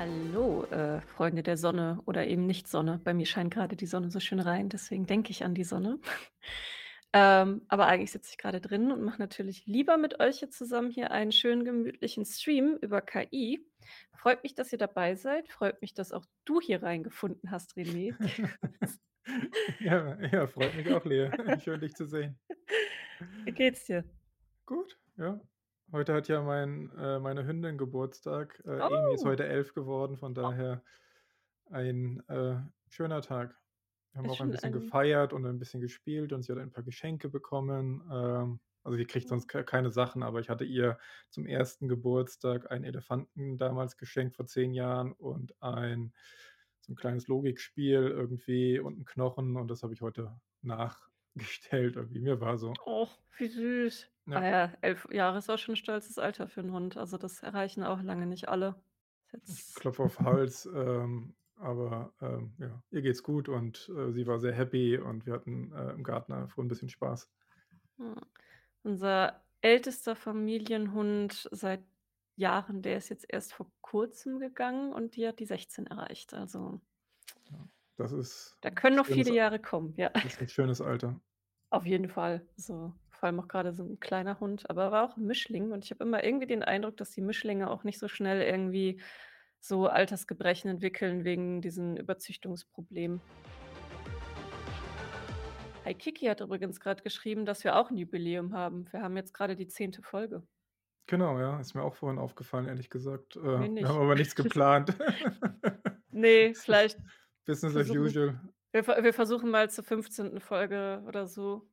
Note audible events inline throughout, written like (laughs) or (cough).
Hallo, äh, Freunde der Sonne oder eben Nicht-Sonne. Bei mir scheint grade die Sonne so schön rein, deswegen denke ich an die Sonne. (laughs) Ähm, aber eigentlich sitze ich grade drin und mache natürlich lieber mit euch hier zusammen hier einen schönen gemütlichen Stream über KI. Freut mich, dass ihr dabei seid. Freut mich, dass auch du hier reingefunden hast, René. (laughs) Ja, ja, freut mich auch, Lea. Schön, dich zu sehen. (laughs) Wie geht's dir? Gut, ja. Heute hat ja mein äh, meine Hündin Geburtstag. Äh, Emi ist Oh. heute 11 geworden, von Oh. daher ein, äh, schöner Tag. Wir haben Ist auch ein bisschen ein gefeiert und ein bisschen gespielt und sie hat ein paar Geschenke bekommen. Ähm, also, sie kriegt sonst k keine Sachen, aber ich hatte ihr zum 1. Geburtstag einen Elefanten damals geschenkt vor 10 Jahren und ein so 'n kleines Logikspiel irgendwie und 'n Knochen und das habe ich heute nachgestellt irgendwie. Mir war so. Och, wie süß. Ah Ja. 11 Jahre ist auch schon 'n stolzes Alter für 'n Hund. Also, das erreichen auch lange nicht alle. Ist Ich jetzt klopfe auf Holz, ähm, aber, ähm, ja, ihr geht's gut und, äh, sie war sehr happy und wir hatten, äh, im Garten einfach 'n bisschen Spaß. Ja. Unser ältester Familienhund seit Jahren, der ist jetzt erst vor Kurzem gegangen und die hat die 16 erreicht. Also Ja, das ist da können noch viele Jahre kommen, ja. das ist 'n schönes Alter. Auf jeden Fall. So, vor allem auch grade so 'n kleiner Hund, aber er war auch 'n Mischling und ich habe immer irgendwie den Eindruck, dass die Mischlinge auch nicht so schnell irgendwie so Altersgebrechen entwickeln wegen diesen Überzüchtungsproblemen. Hi, Kiki hat übrigens grad geschrieben, dass wir auch 'n Jubiläum haben. Wir haben jetzt grade die 10. Folge. Genau, ja, ist mir auch vorhin aufgefallen, ehrlich gesagt. Äh, wir haben aber nichts (laughs) geplant. Ne, ist (laughs) vielleicht Business as usual. wir wir versuchen mal zur 15. Folge oder so.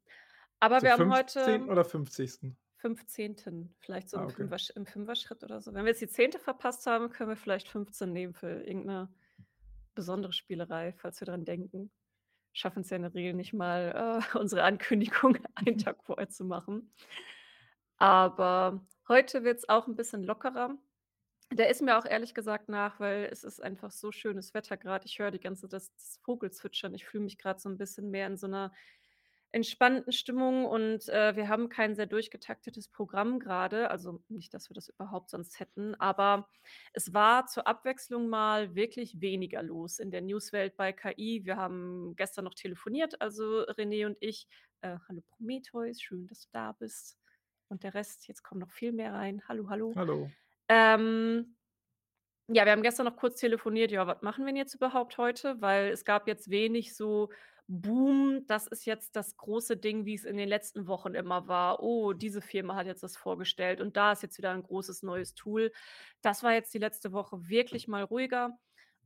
Aber Zur wir haben heute 15. oder 50.? 15., vielleicht so Ah, im okay. Im Fünfer-Schritt oder so. Wenn wir jetzt die 10. verpasst haben, können wir vielleicht 15 nehmen für irgend 'ne besondere Spielerei, falls wir dran denken. Schaffen's ja in der Regel nicht mal, äh, (laughs) unsere Ankündigung (laughs) einen (laughs) Tag vorher zu machen. Aber heute wird's auch 'n bisschen lockerer. Der ist mir auch ehrlich gesagt nach, weil es ist einfach so schönes Wetter grad. Ich höre die ganze das das Vogelzwitschern. Ich fühle mich grad so 'n bisschen mehr in so 'ner entspannten Stimmung und, äh, wir haben kein sehr durchgetaktetes Programm grade. Also, nicht, dass wir das überhaupt sonst hätten, aber es war zur Abwechslung mal wirklich weniger los in der Newswelt bei KI. Wir haben gestern noch telefoniert, also René und ich. Äh, hallo Prometheus, schön, dass du da bist. Und der Rest, jetzt kommen noch viel mehr rein. Hallo, hallo. Hallo. Ähm, ja, wir haben gestern noch kurz telefoniert. Ja, was machen wir jetzt überhaupt heute? Weil es gab jetzt wenig so: „Boom, das ist jetzt das große Ding“, wie's in den letzten Wochen immer war. „Oh, diese Firma hat jetzt das vorgestellt und da ist jetzt wieder 'n großes neues Tool.“ Das war jetzt die letzte Woche wirklich mal ruhiger.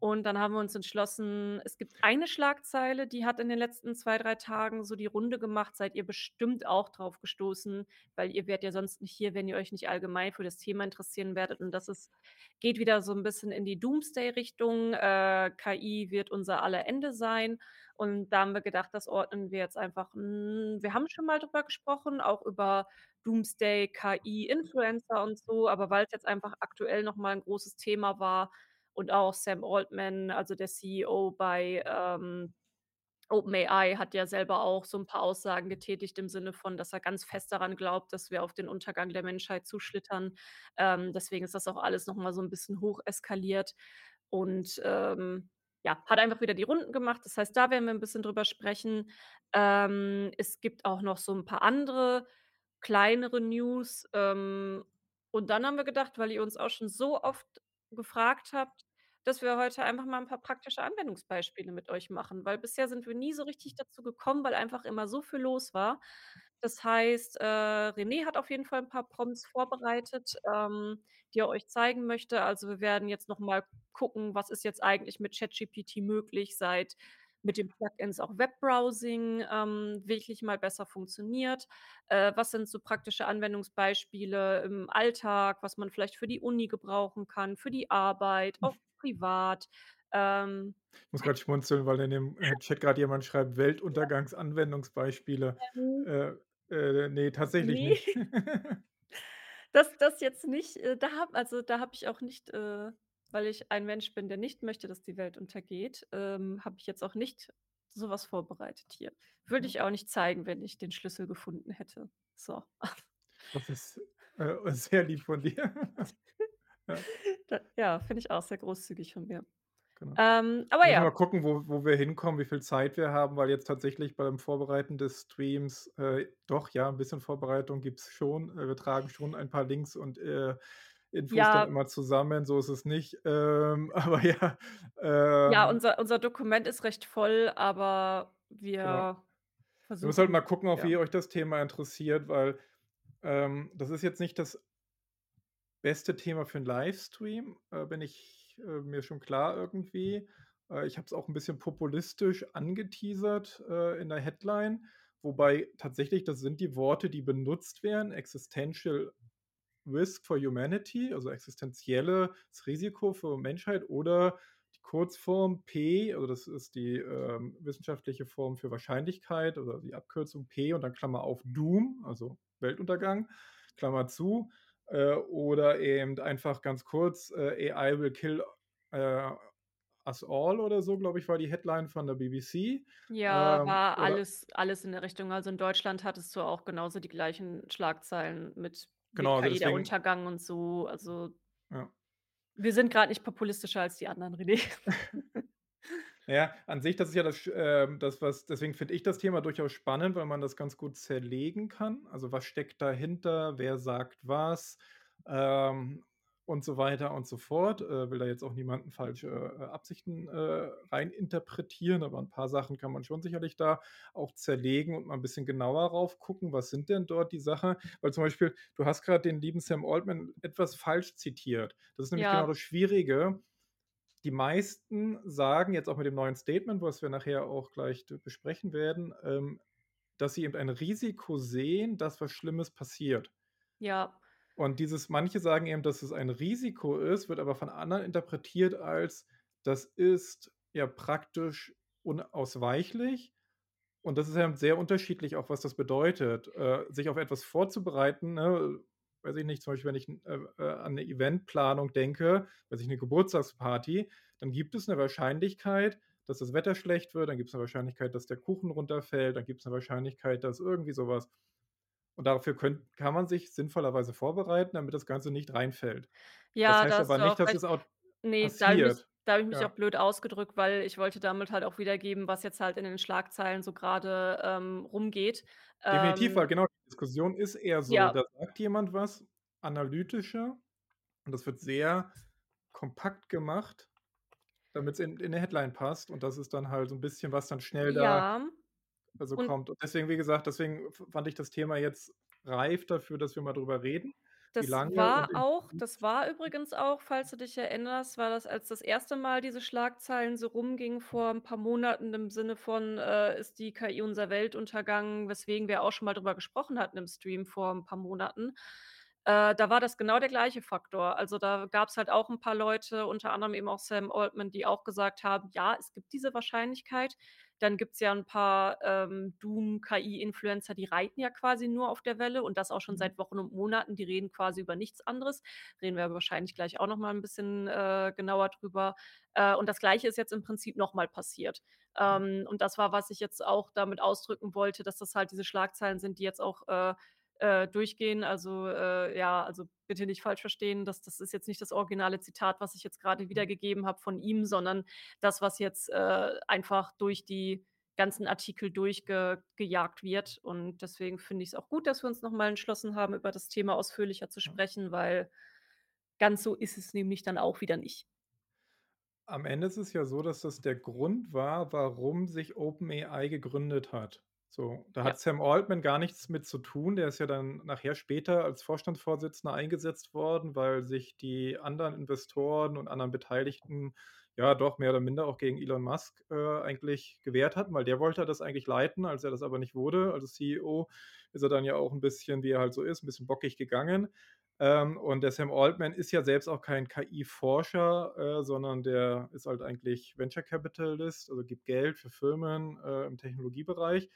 Und dann haben wir uns entschlossen es gibt eine Schlagzeile, die hat in den letzten 2, 3 Tagen so die Runde gemacht. Seid ihr bestimmt auch drauf gestoßen, weil ihr wärt ja sonst nicht hier, wenn ihr euch nicht allgemein für das Thema interessieren werdet. Und das ist geht wieder so 'n bisschen in die Doomsday-Richtung. Äh, KI wird unser aller Ende sein. Und da haben wir gedacht, das ordnen wir jetzt einfach hm, wir haben schon mal drüber gesprochen, auch über Doomsday, KI, Influencer und so, aber weil's jetzt einfach aktuell noch mal 'n großes Thema war und auch Sam Altman, also der CEO bei, ähm, OpenAI, hat ja selber auch so 'n paar Aussagen getätigt im Sinne von, dass er ganz fest daran glaubt, dass wir auf den Untergang der Menschheit zuschlittern. Ähm, deswegen ist das auch alles noch mal so 'n bisschen hocheskaliert und, ähm, ja, hat einfach wieder die Runden gemacht. Das heißt, da werden wir 'n bisschen drüber sprechen. Ähm, es gibt auch noch so 'n paar andere kleinere News. Ähm, und dann haben wir gedacht, weil ihr uns auch schon so oft gefragt habt, dass wir heute einfach mal 'n paar praktische Anwendungsbeispiele mit euch machen, weil bisher sind wir nie so richtig dazu gekommen, weil einfach immer so viel los war. Das heißt, äh, René hat auf jeden Fall 'n paar Prompts vorbereitet, ähm, die er euch zeigen möchte. Also, wir werden jetzt noch mal gucken, was ist jetzt eigentlich mit ChatGPT möglich, seit mit den Plugins auch Webbrowsing, ähm, wirklich mal besser funktioniert. Äh, was sind so praktische Anwendungsbeispiele im Alltag, was man vielleicht für die Uni gebrauchen kann, für die Arbeit, auch (laughs) privat. Ähm Ich muss grad schmunzeln, weil in dem, äh, Chat grad jemand schreibt. „Weltuntergangsanwendungsbeispiele.“ Ähm Äh, äh, ne, tatsächlich Ne. nicht. (laughs) Das das jetzt nicht. Äh, da habe also, da habe ich auch nicht, äh weil ich ein Mensch bin, der nicht möchte, dass die Welt untergeht, ähm, habe ich jetzt auch nicht so was vorbereitet hier. Würde Ja. ich auch nicht zeigen, wenn ich den Schlüssel gefunden hätte. So. Das ist, äh, (laughs) sehr lieb von dir. (laughs) Ja. Ja, finde ich auch sehr großzügig von mir. Genau. Ähm, aber wir mal ja. gucken, wo wo wir hinkommen, wie viel Zeit wir haben, weil jetzt tatsächlich beim Vorbereiten des Streams äh, doch, ja, 'n bisschen Vorbereitung gibt's schon. Äh, wir tragen schon ein paar Links und, äh, Infos dann Ja. immer zusammen, so ist es nicht. Ähm, (laughs) aber ja, Ja, ähm unser unser Dokument ist recht voll, aber Genau. wir Wir müssen halt versuchen mal gucken, auf ja. wie euch das Thema interessiert, weil, ähm, das ist jetzt nicht das beste Thema für 'n Livestream, äh, bin ich, äh, mir schon klar irgendwie. Äh, ich habe es auch 'n bisschen populistisch angeteasert, äh, in der Headline, wobei tatsächlich das sind die Worte, die benutzt werden, Existential Risk for Humanity, also existenzielles Risiko für Menschheit oder die Kurzform P, also das ist die, ähm, wissenschaftliche Form für Wahrscheinlichkeit oder die Abkürzung P und dann Klammer auf Doom, also Weltuntergang, Klammer zu. Äh, oder eben einfach ganz kurz, äh, „AI will kill, äh, us all“ oder so, glaube ich, war die Headline von der BBC. Ja, Ähm, war oder alles alles in der Richtung. Also, in Deutschland hattest du auch genauso die gleichen Schlagzeilen mit Genau, also der deswegen Untergang und so, also Ja. wir sind grad nicht populistischer als die anderen, René. (laughs) Ja, an sich, das ist ja das ähm, das, was deswegen finde ich das Thema durchaus spannend, weil man das ganz gut zerlegen kann. Also, was steckt dahinter? Wer sagt was? Ähm, und so weiter und so fort. Äh, will da jetzt auch niemanden falsche, äh, Absichten, äh, reininterpretieren, aber 'n paar Sachen kann man schon sicherlich da auch zerlegen und mal 'n bisschen genauer rauf gucken. Was sind denn dort die Sache? Weil zum Beispiel, du hast grad den lieben Sam Altman etwas falsch zitiert. Das ist nämlich genau Ja. das Schwierige. Die meisten sagen jetzt auch mit dem neuen Statement, was wir nachher auch gleich besprechen werden, ähm, dass sie eben ein Risiko sehen, dass was Schlimmes passiert. Ja. Und dieses manche sagen eben, dass es ein Risiko ist, wird aber von anderen interpretiert als: „Das ist ja praktisch unausweichlich.“ Und das ist ja sehr unterschiedlich auch, was das bedeutet, äh, sich auf etwas vorzubereiten, ne? Weiß ich nicht, zum Beispiel, wenn ich äh, äh, an 'ne Eventplanung denke, weiß ich, 'ne Geburtstagsparty, dann gibt es 'ne Wahrscheinlichkeit, dass das Wetter schlecht wird, dann gibt's 'ne Wahrscheinlichkeit, dass der Kuchen runterfällt, dann gibt's 'ne Wahrscheinlichkeit, dass irgendwie so was. Und dafür könnt kann man sich sinnvollerweise vorbereiten, damit das Ganze nicht reinfällt. Das Ja, da heißt hast aber nicht, auch dass es auch Ne, da habe ich mich passiert. da habe ich mich auch Ja. blöd ausgedrückt, weil ich wollte damit halt auch wiedergeben, was jetzt halt in den Schlagzeilen so grade, ähm, rumgeht. Definitiv, weil Ähm genau die Diskussion ist eher so, Ja. da sagt jemand was analytischer und das wird sehr kompakt gemacht, damit's in in 'ne Headline passt und das ist dann halt so 'n bisschen, was dann schnell da Ja. Also, Und kommt. Und deswegen, wie gesagt deswegen fand ich das Thema jetzt reif dafür, dass wir mal drüber reden, Das war auch das war übrigens auch, falls du dich erinnerst war das, als das 1. Mal diese Schlagzeilen so rumgingen vor 'n paar Monaten im Sinne von, äh: „Ist die KI unser Weltuntergang?“ Weswegen wir auch schon mal drüber gesprochen hatten im Stream vor 'n paar Monaten. Äh, da war das genau der gleiche Faktor. Also, da gab's halt auch 'n paar Leute, unter anderem eben auch Sam Altman, die auch gesagt haben: „Ja, es gibt diese Wahrscheinlichkeit.“ Dann gibt's ja 'n paar, ähm, Doom-KI-Influencer, die reiten ja quasi nur auf der Welle und das auch schon Mhm. seit Wochen und Monaten. Die reden quasi über nichts anderes. Reden wir aber wahrscheinlich gleich auch noch mal 'n bisschen, äh, genauer drüber. Äh, und das Gleiche ist jetzt im Prinzip noch mal passiert. Ja. Ähm, und das war, was ich jetzt auch damit ausdrücken wollte, dass das halt diese Schlagzeilen sind, die jetzt auch, äh, äh, durchgehen. Also, äh, ja also, bitte nicht falsch verstehen, das das ist jetzt nicht das originale Zitat, was ich jetzt grade Mhm. wiedergegeben habe von ihm, sondern das, was jetzt, äh, einfach durch die ganzen Artikel durchge gejagt wird. Und deswegen finde ich's auch gut, dass wir uns noch mal entschlossen haben, über das Thema ausführlicher zu sprechen, weil ganz so ist es nämlich dann auch wieder nicht. Am Ende ist es ja so, dass das der Grund war, warum sich OpenAI gegründet hat. So, da Ja. hat Sam Altman gar nichts mit zu tun. Der ist ja dann nachher später als Vorstandsvorsitzender eingesetzt worden, weil sich die anderen Investoren und anderen Beteiligten ja doch mehr oder minder auch gegen Elon Musk, äh, eigentlich gewehrt hatten, weil der wollte das eigentlich leiten. Als er das aber nicht wurde, also CEO, ist er dann ja auch 'n bisschen, wie er halt so ist, 'n bisschen bockig gegangen. Ähm, und der Sam Altman ist ja selbst auch kein KI-Forscher, äh, sondern der ist halt eigentlich Venture Capitalist, also gibt Geld für Firmen, äh, im Technologiebereich,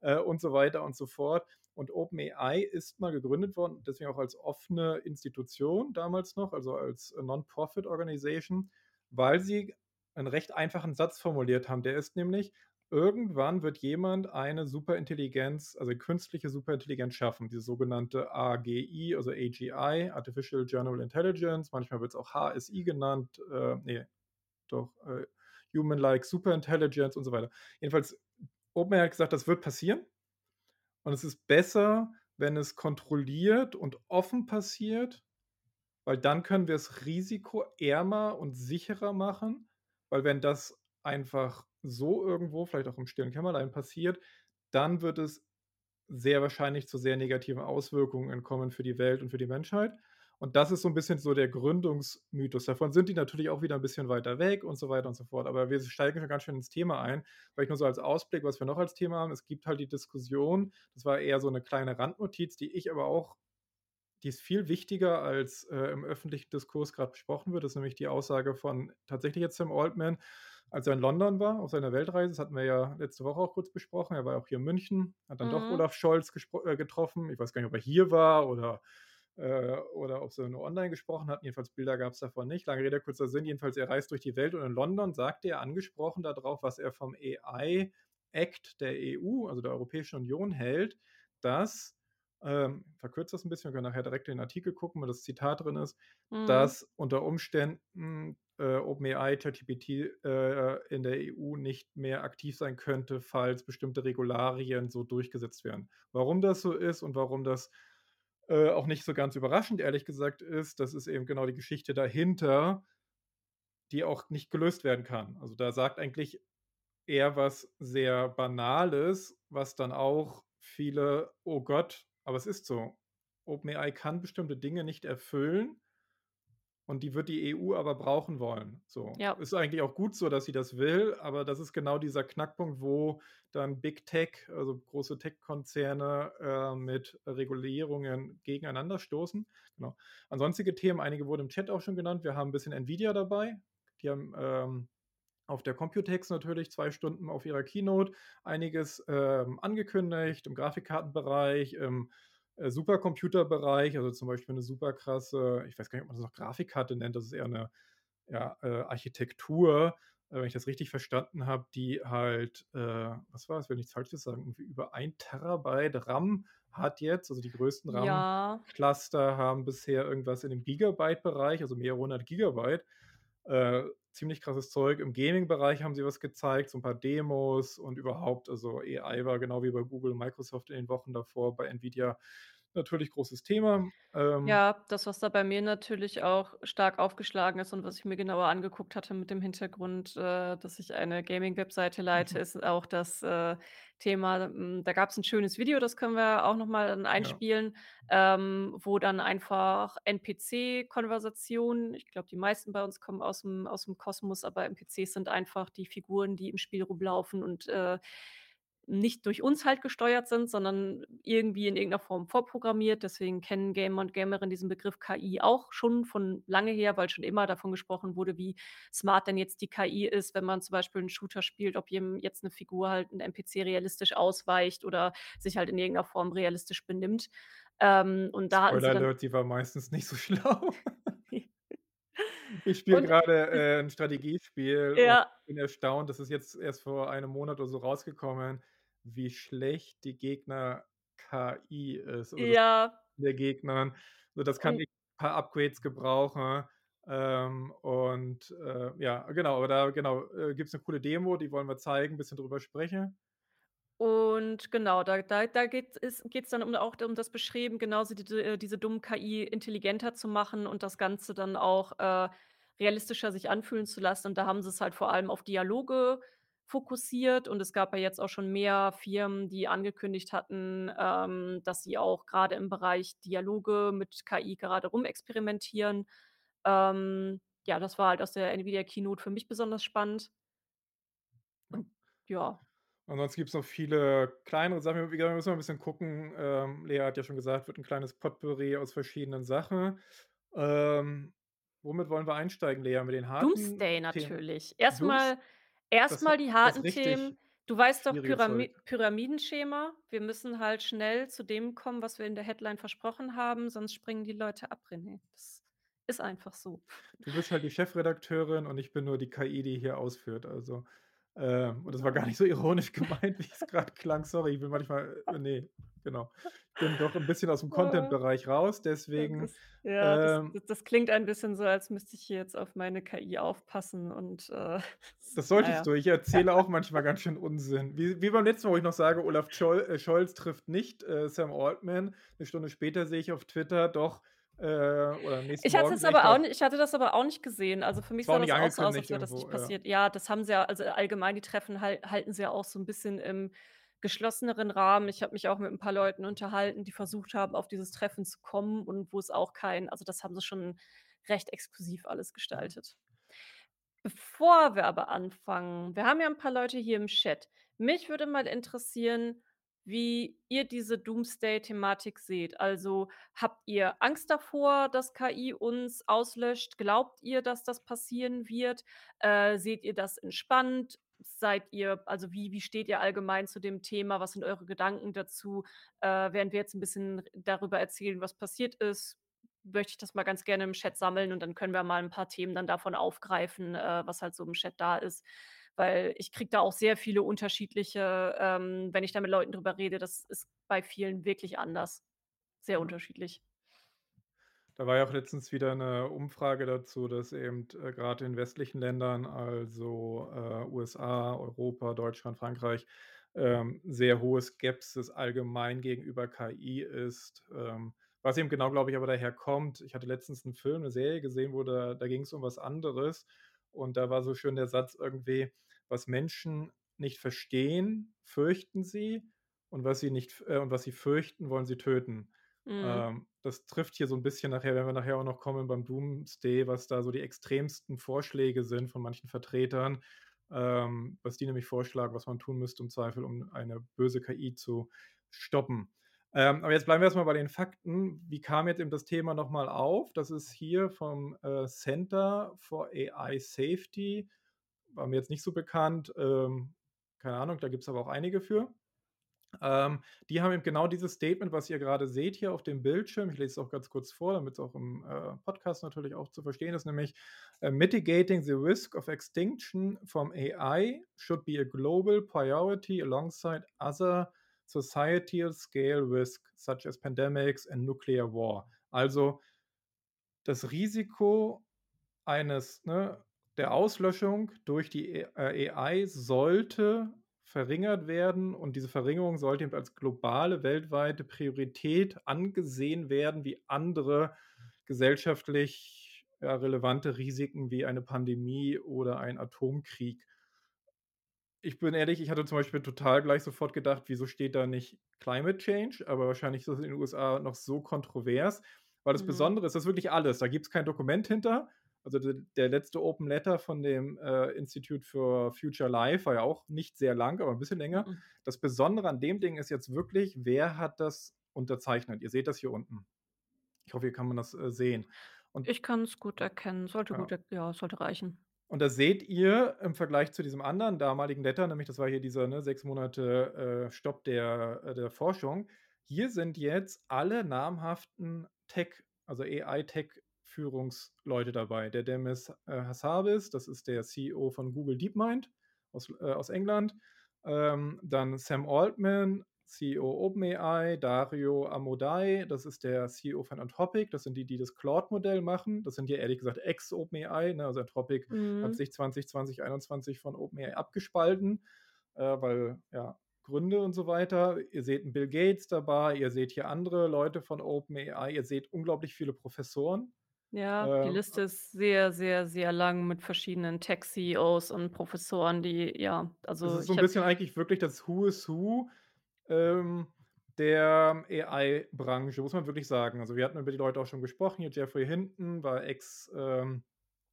äh, und so weiter und so fort. Und OpenAI ist mal gegründet worden, deswegen auch als offene Institution damals noch, also als Non-Profit Organization, weil sie 'n recht einfachen Satz formuliert haben. Der ist nämlich: irgendwann wird jemand eine Superintelligenz, also künstliche Superintelligenz schaffen, diese sogenannte AGI, also AGI, Artificial General Intelligence, manchmal wird's auch HSI genannt, äh, ne, doch, äh, Human-like Superintelligence und so weiter. Jedenfalls, OpenAI hat gesagt, das wird passieren und es ist besser, wenn es kontrolliert und offen passiert, weil dann können wir es risikoärmer und sicherer machen, weil wenn das einfach so irgendwo, vielleicht auch im stillen Kämmerlein passiert, dann wird es sehr wahrscheinlich zu sehr negativen Auswirkungen kommen für die Welt und für die Menschheit. Und das ist so 'n bisschen so der Gründungsmythos. Davon sind die natürlich auch wieder 'n bisschen weiter weg und so weiter und so fort. Aber wir steigen schon ganz schön ins Thema ein. Vielleicht nur so als Ausblick, was wir noch als Thema haben. Es gibt halt die Diskussion, das war eher so 'ne kleine Randnotiz, die ich aber auch die ist viel wichtiger, als, äh, im öffentlichen Diskurs grad besprochen wird. Das ist nämlich die Aussage von tatsächlich jetzt Sam Altman, als er in London war auf seiner Weltreise. Das hatten wir ja letzte Woche auch kurz besprochen. Er war auch hier in München, hat dann doch Mhm. Olaf Scholz äh, getroffen. Ich weiß gar nicht, ob er hier war oder äh, oder ob sie nur online gesprochen hatten. Jedenfalls Bilder gab's davon nicht. Lange Rede, kurzer Sinn. Jedenfalls, er reist durch die Welt und in London sagte er angesprochen da drauf, was er vom AI Act der EU, also der Europäischen Union hält, dass ähm, verkürze das 'n bisschen, wir können nachher direkt in den Artikel gucken, wo das Zitat drin ist, Mhm. dass unter Umständen, äh, OpenAI, ChatGPT, äh, in der EU nicht mehr aktiv sein könnte, falls bestimmte Regularien so durchgesetzt werden. Warum das so ist und warum das, äh, auch nicht so ganz überraschend ehrlich gesagt ist, das ist eben genau die Geschichte dahinter die auch nicht gelöst werden kann. Also, da sagt eigentlich er was sehr Banales, was dann auch viele: „Oh Gott, aber es ist so. OpenAI kann bestimmte Dinge nicht erfüllen“ „und die wird die EU aber brauchen wollen“, so. Ja. Ist eigentlich auch gut so, dass sie das will, aber das ist genau dieser Knackpunkt, wo dann Big Tech, also große Tech-Konzerne, äh, mit Regulierungen gegeneinander stoßen. Genau. An sonstige Themen, einige wurden im Chat auch schon genannt. Wir haben 'n bisschen Nvidia dabei. Die haben, ähm, auf der Computex natürlich 2 Stunden auf ihrer Keynote einiges, ähm, angekündigt im Grafikkartenbereich, im, Supercomputerbereich, also zum Beispiel 'ne super krasse ich weiß gar nicht, ob man das noch Grafikkarte nennt, das ist eher 'ne, ja, äh, Architektur, äh, wenn ich das richtig verstanden habe, die halt, äh was war's? Ich will nichts Falsches sagen, irgendwie über 1 Terabyte RAM hat jetzt. Also, die größten Ja. RAM-Cluster haben bisher irgendwas in dem Gigabyte-Bereich, also mehrere 100 Gigabyte. Äh, ziemlich krasses Zeug. Im Gaming-Bereich haben sie was gezeigt, so 'n paar Demos und überhaupt, also AI war genau wie bei Google und Microsoft in den Wochen davor bei Nvidia natürlich großes Thema. Ähm Ja, das, was da bei mir natürlich auch stark aufgeschlagen ist und was ich mir genauer angeguckt hatte mit dem Hintergrund, äh, dass ich eine Gaming-Webseite leite, Mhm. ist auch das, äh, Thema hm, da gab's 'n schönes Video, das können wir auch noch mal dann Ja. einspielen, ähm, wo dann einfach NPC-Konversationen ich glaube, die meisten bei uns kommen aus'm aus'm Kosmos, aber NPCs sind einfach die Figuren, die im Spiel rumlaufen und, äh, nicht durch uns halt gesteuert sind, sondern irgendwie in irgend 'ner Form vorprogrammiert. Deswegen kennen Gamer und Gamerinnen diesen Begriff KI auch schon von lange her, weil schon immer davon gesprochen wurde, wie smart denn jetzt die KI ist, wenn man zum Beispiel 'n Shooter spielt, ob jem jetzt 'ne Figur halt 'n NPC realistisch ausweicht oder sich halt in irgend 'ner Form realistisch benimmt. Ähm, und da Spoiler Alert, die war meistens nicht so (laughs) schlau. Ich spiele Und es äh, 'n Strategiespiel und Ja. bin erstaunt, das ist jetzt erst vor einem Monat oder so rausgekommen, wie schlecht die Gegner-KI ist oder Ja. der Gegnern. So, das kann Und echt paar Upgrades gebrauchen. Ähm, und, äh, ja, genau, aber da genau, äh, gibt's 'ne coole Demo, die wollen wir zeigen, bisschen drüber sprechen. Und genau, da da da geht es dann um auch um das Beschreiben, genauso die d diese dummen KI intelligenter zu machen und das Ganze dann auch, äh, realistischer sich anfühlen zu lassen. Und da haben sie's halt vor allem auf Dialoge fokussiert. Und es gab ja jetzt auch schon mehr Firmen, die angekündigt hatten, ähm, dass sie auch grade im Bereich Dialoge mit KI gerade rumexperimentieren. Ähm, ja, das war halt aus der Nvidia Keynote für mich besonders spannend. Ja. Und. Ansonsten gibt's noch viele kleinere Sachen. Wie gesagt, wir müssen mal 'n bisschen gucken. Ähm, Lea hat ja schon gesagt, wird 'n kleines Potpourri aus verschiedenen Sachen. Ähm, womit wollen wir einsteigen, Lea? Mit den harten Doomsday natürlich. Erst Dooms mal erst das mal die harten Themen. Du weißt doch. Pyrami Pyramidenschema. Wir müssen halt schnell zu dem kommen, was wir in der Headline versprochen haben, sonst springen die Leute ab, René. Das ist einfach so. Du bist halt die Chefredakteurin und ich bin nur die KI, die hier ausführt, also Ähm, und das war gar nicht so ironisch (laughs) gemeint, wie es grad klang. Sorry, ich bin manchmal äh, ne, genau. Ich bin doch 'n bisschen aus'm Ah. Content-Bereich raus, deswegen, das ja, das ähm das das klingt ein bisschen so, als müsste ich hier jetzt auf meine KI aufpassen und, äh, (laughs) Das solltest ja. du. Ich erzähle auch manchmal ganz schön Unsinn. Wie wie beim letzten Mal, wo ich noch sage, Olaf Tschol äh, Scholz trifft nicht, äh, Sam Altman. 'Ne Stunde später sehe ich auf Twitter doch, äh oder nächsten Ich hatte Morgen ich aber auch doch ni ich hatte das aber auch nicht gesehen. Also, für mich sah nicht das auch so aus, als wäre das nicht irgendwo, ja. passiert. Ja, das haben sie ja also, allgemein die Treffen hal halten sie ja auch so 'n bisschen im geschlosseneren Rahmen. Ich habe mich auch mit 'n paar Leuten unterhalten, die versucht haben, auf dieses Treffen zu kommen und wo es auch kein also, das haben sie schon recht exklusiv alles gestaltet. Bevor wir aber anfangen wir haben ja 'n paar Leute hier im Chat. Mich würde mal interessieren, wie ihr diese Doomsday-Thematik seht. Also, habt ihr Angst davor, dass KI uns auslöscht? Glaubt ihr, dass das passieren wird? Äh, seht ihr das entspannt? Seid ihr also, wie wie steht ihr allgemein zu dem Thema? Was sind eure Gedanken dazu? Äh, während wir jetzt 'n bisschen darüber erzählen, was passiert ist, möchte ich das mal ganz gerne im Chat sammeln und dann können wir mal 'n paar Themen dann davon aufgreifen, äh, was halt so im Chat da ist. Weil ich kriege da auch sehr viele unterschiedliche ähm, wenn ich da mit Leuten drüber rede, das ist bei vielen wirklich anders. Sehr Ja. unterschiedlich. Da war ja auch letztens wieder 'ne Umfrage dazu, dass eben, äh, grad in westlichen Ländern, also, äh, USA, Europa, Deutschland, Frankreich, ähm, sehr hohe Skepsis allgemein gegenüber KI ist. Ähm, was eben genau, glaube ich, aber daher kommt ich hatte letztens 'n Film, 'ne Serie gesehen, wo da da ging's um was anderes und da war so schön der Satz irgendwie: „Was Menschen nicht verstehen, fürchten sie und was sie nicht äh, und was sie fürchten, wollen sie töten.“ Mhm. Ähm, das trifft hier so 'n bisschen nachher wenn wir nachher auch noch kommen beim Doomsday, was da so die extremsten Vorschläge sind von manchen Vertretern, ähm, was die nämlich vorschlagen, was man tun müsste im Zweifel, um eine böse KI zu stoppen. Ähm, aber jetzt bleiben wir erst mal bei den Fakten. Wie kam jetzt eben das Thema noch mal auf? Das ist hier vom, äh, Center for AI Safety. War mir jetzt nicht so bekannt. Ähm, keine Ahnung, da gibt's aber auch einige für. Ähm, die haben eben genau dieses Statement, was ihr grade seht hier auf dem Bildschirm. Ich lese es auch ganz kurz vor, damit's auch im, äh, Podcast natürlich auch zu verstehen ist, nämlich, äh: „Mitigating the risk of extinction from AI should be a global priority alongside other societal scale risk, such as pandemics and nuclear war.“ Also das Risiko eines ne, der Auslöschung durch die E äh, AI sollte verringert werden und diese Verringerung sollte eben als globale, weltweite Priorität angesehen werden wie andere gesellschaftlich, ja, relevante Risiken wie eine Pandemie oder ein Atomkrieg. Ich bin ehrlich, ich hatte zum Beispiel total gleich sofort gedacht: „Wieso steht da nicht Climate Change?“ Aber wahrscheinlich ist das in den USA noch so kontrovers, weil das Mhm. Besondere ist, das ist wirklich alles. Da gibt's kein Dokument hinter. Also, d der letzte Open Letter von dem, äh, Institute for Future Life war ja auch nicht sehr lang, aber 'n bisschen länger. Mhm. Das Besondere an dem Ding ist jetzt wirklich, wer hat das unterzeichnet? Ihr seht das hier unten. Ich hoffe, hier kann man das, äh, sehen. Und Ich kann's gut erkennen. Sollte gut Ja. er ja, sollte reichen. Und da seht ihr im Vergleich zu diesem anderen damaligen Letter, nämlich das war hier dieser, ne, 6 Monate, äh, Stopp der äh, der Forschung. Hier sind jetzt alle namhaften Tech also, AI-Tech-Führungsleute dabei. Der Demis, äh, Hassabis, das ist der CEO von Google DeepMind aus äh, aus England. Ähm, dann Sam Altman, CEO OpenAI, Dario Amodei, das ist der CEO von Anthropic. Das sind die, die das Claude-Modell machen. Das sind ja ehrlich gesagt Ex-OpenAI, ne? Also, Anthropic hat Mhm. sich 2020, 21 von OpenAI abgespalten, äh, weil, ja, Gründe und so weiter. Ihr seht 'n Bill Gates dabei, ihr seht hier andere Leute von OpenAI, ihr seht unglaublich viele Professoren. Ja, die Ähm, Liste a ist sehr, sehr, sehr lang mit verschiedenen Tech-CEOs und Professoren, die ja, also, ist so ich 'n habe bisschen eigentlich wirklich das Who is Who, ähm, der AI-Branche, muss man wirklich sagen. Also, wir hatten über die Leute auch schon gesprochen. Hier Geoffrey Hinton war Ex ähm,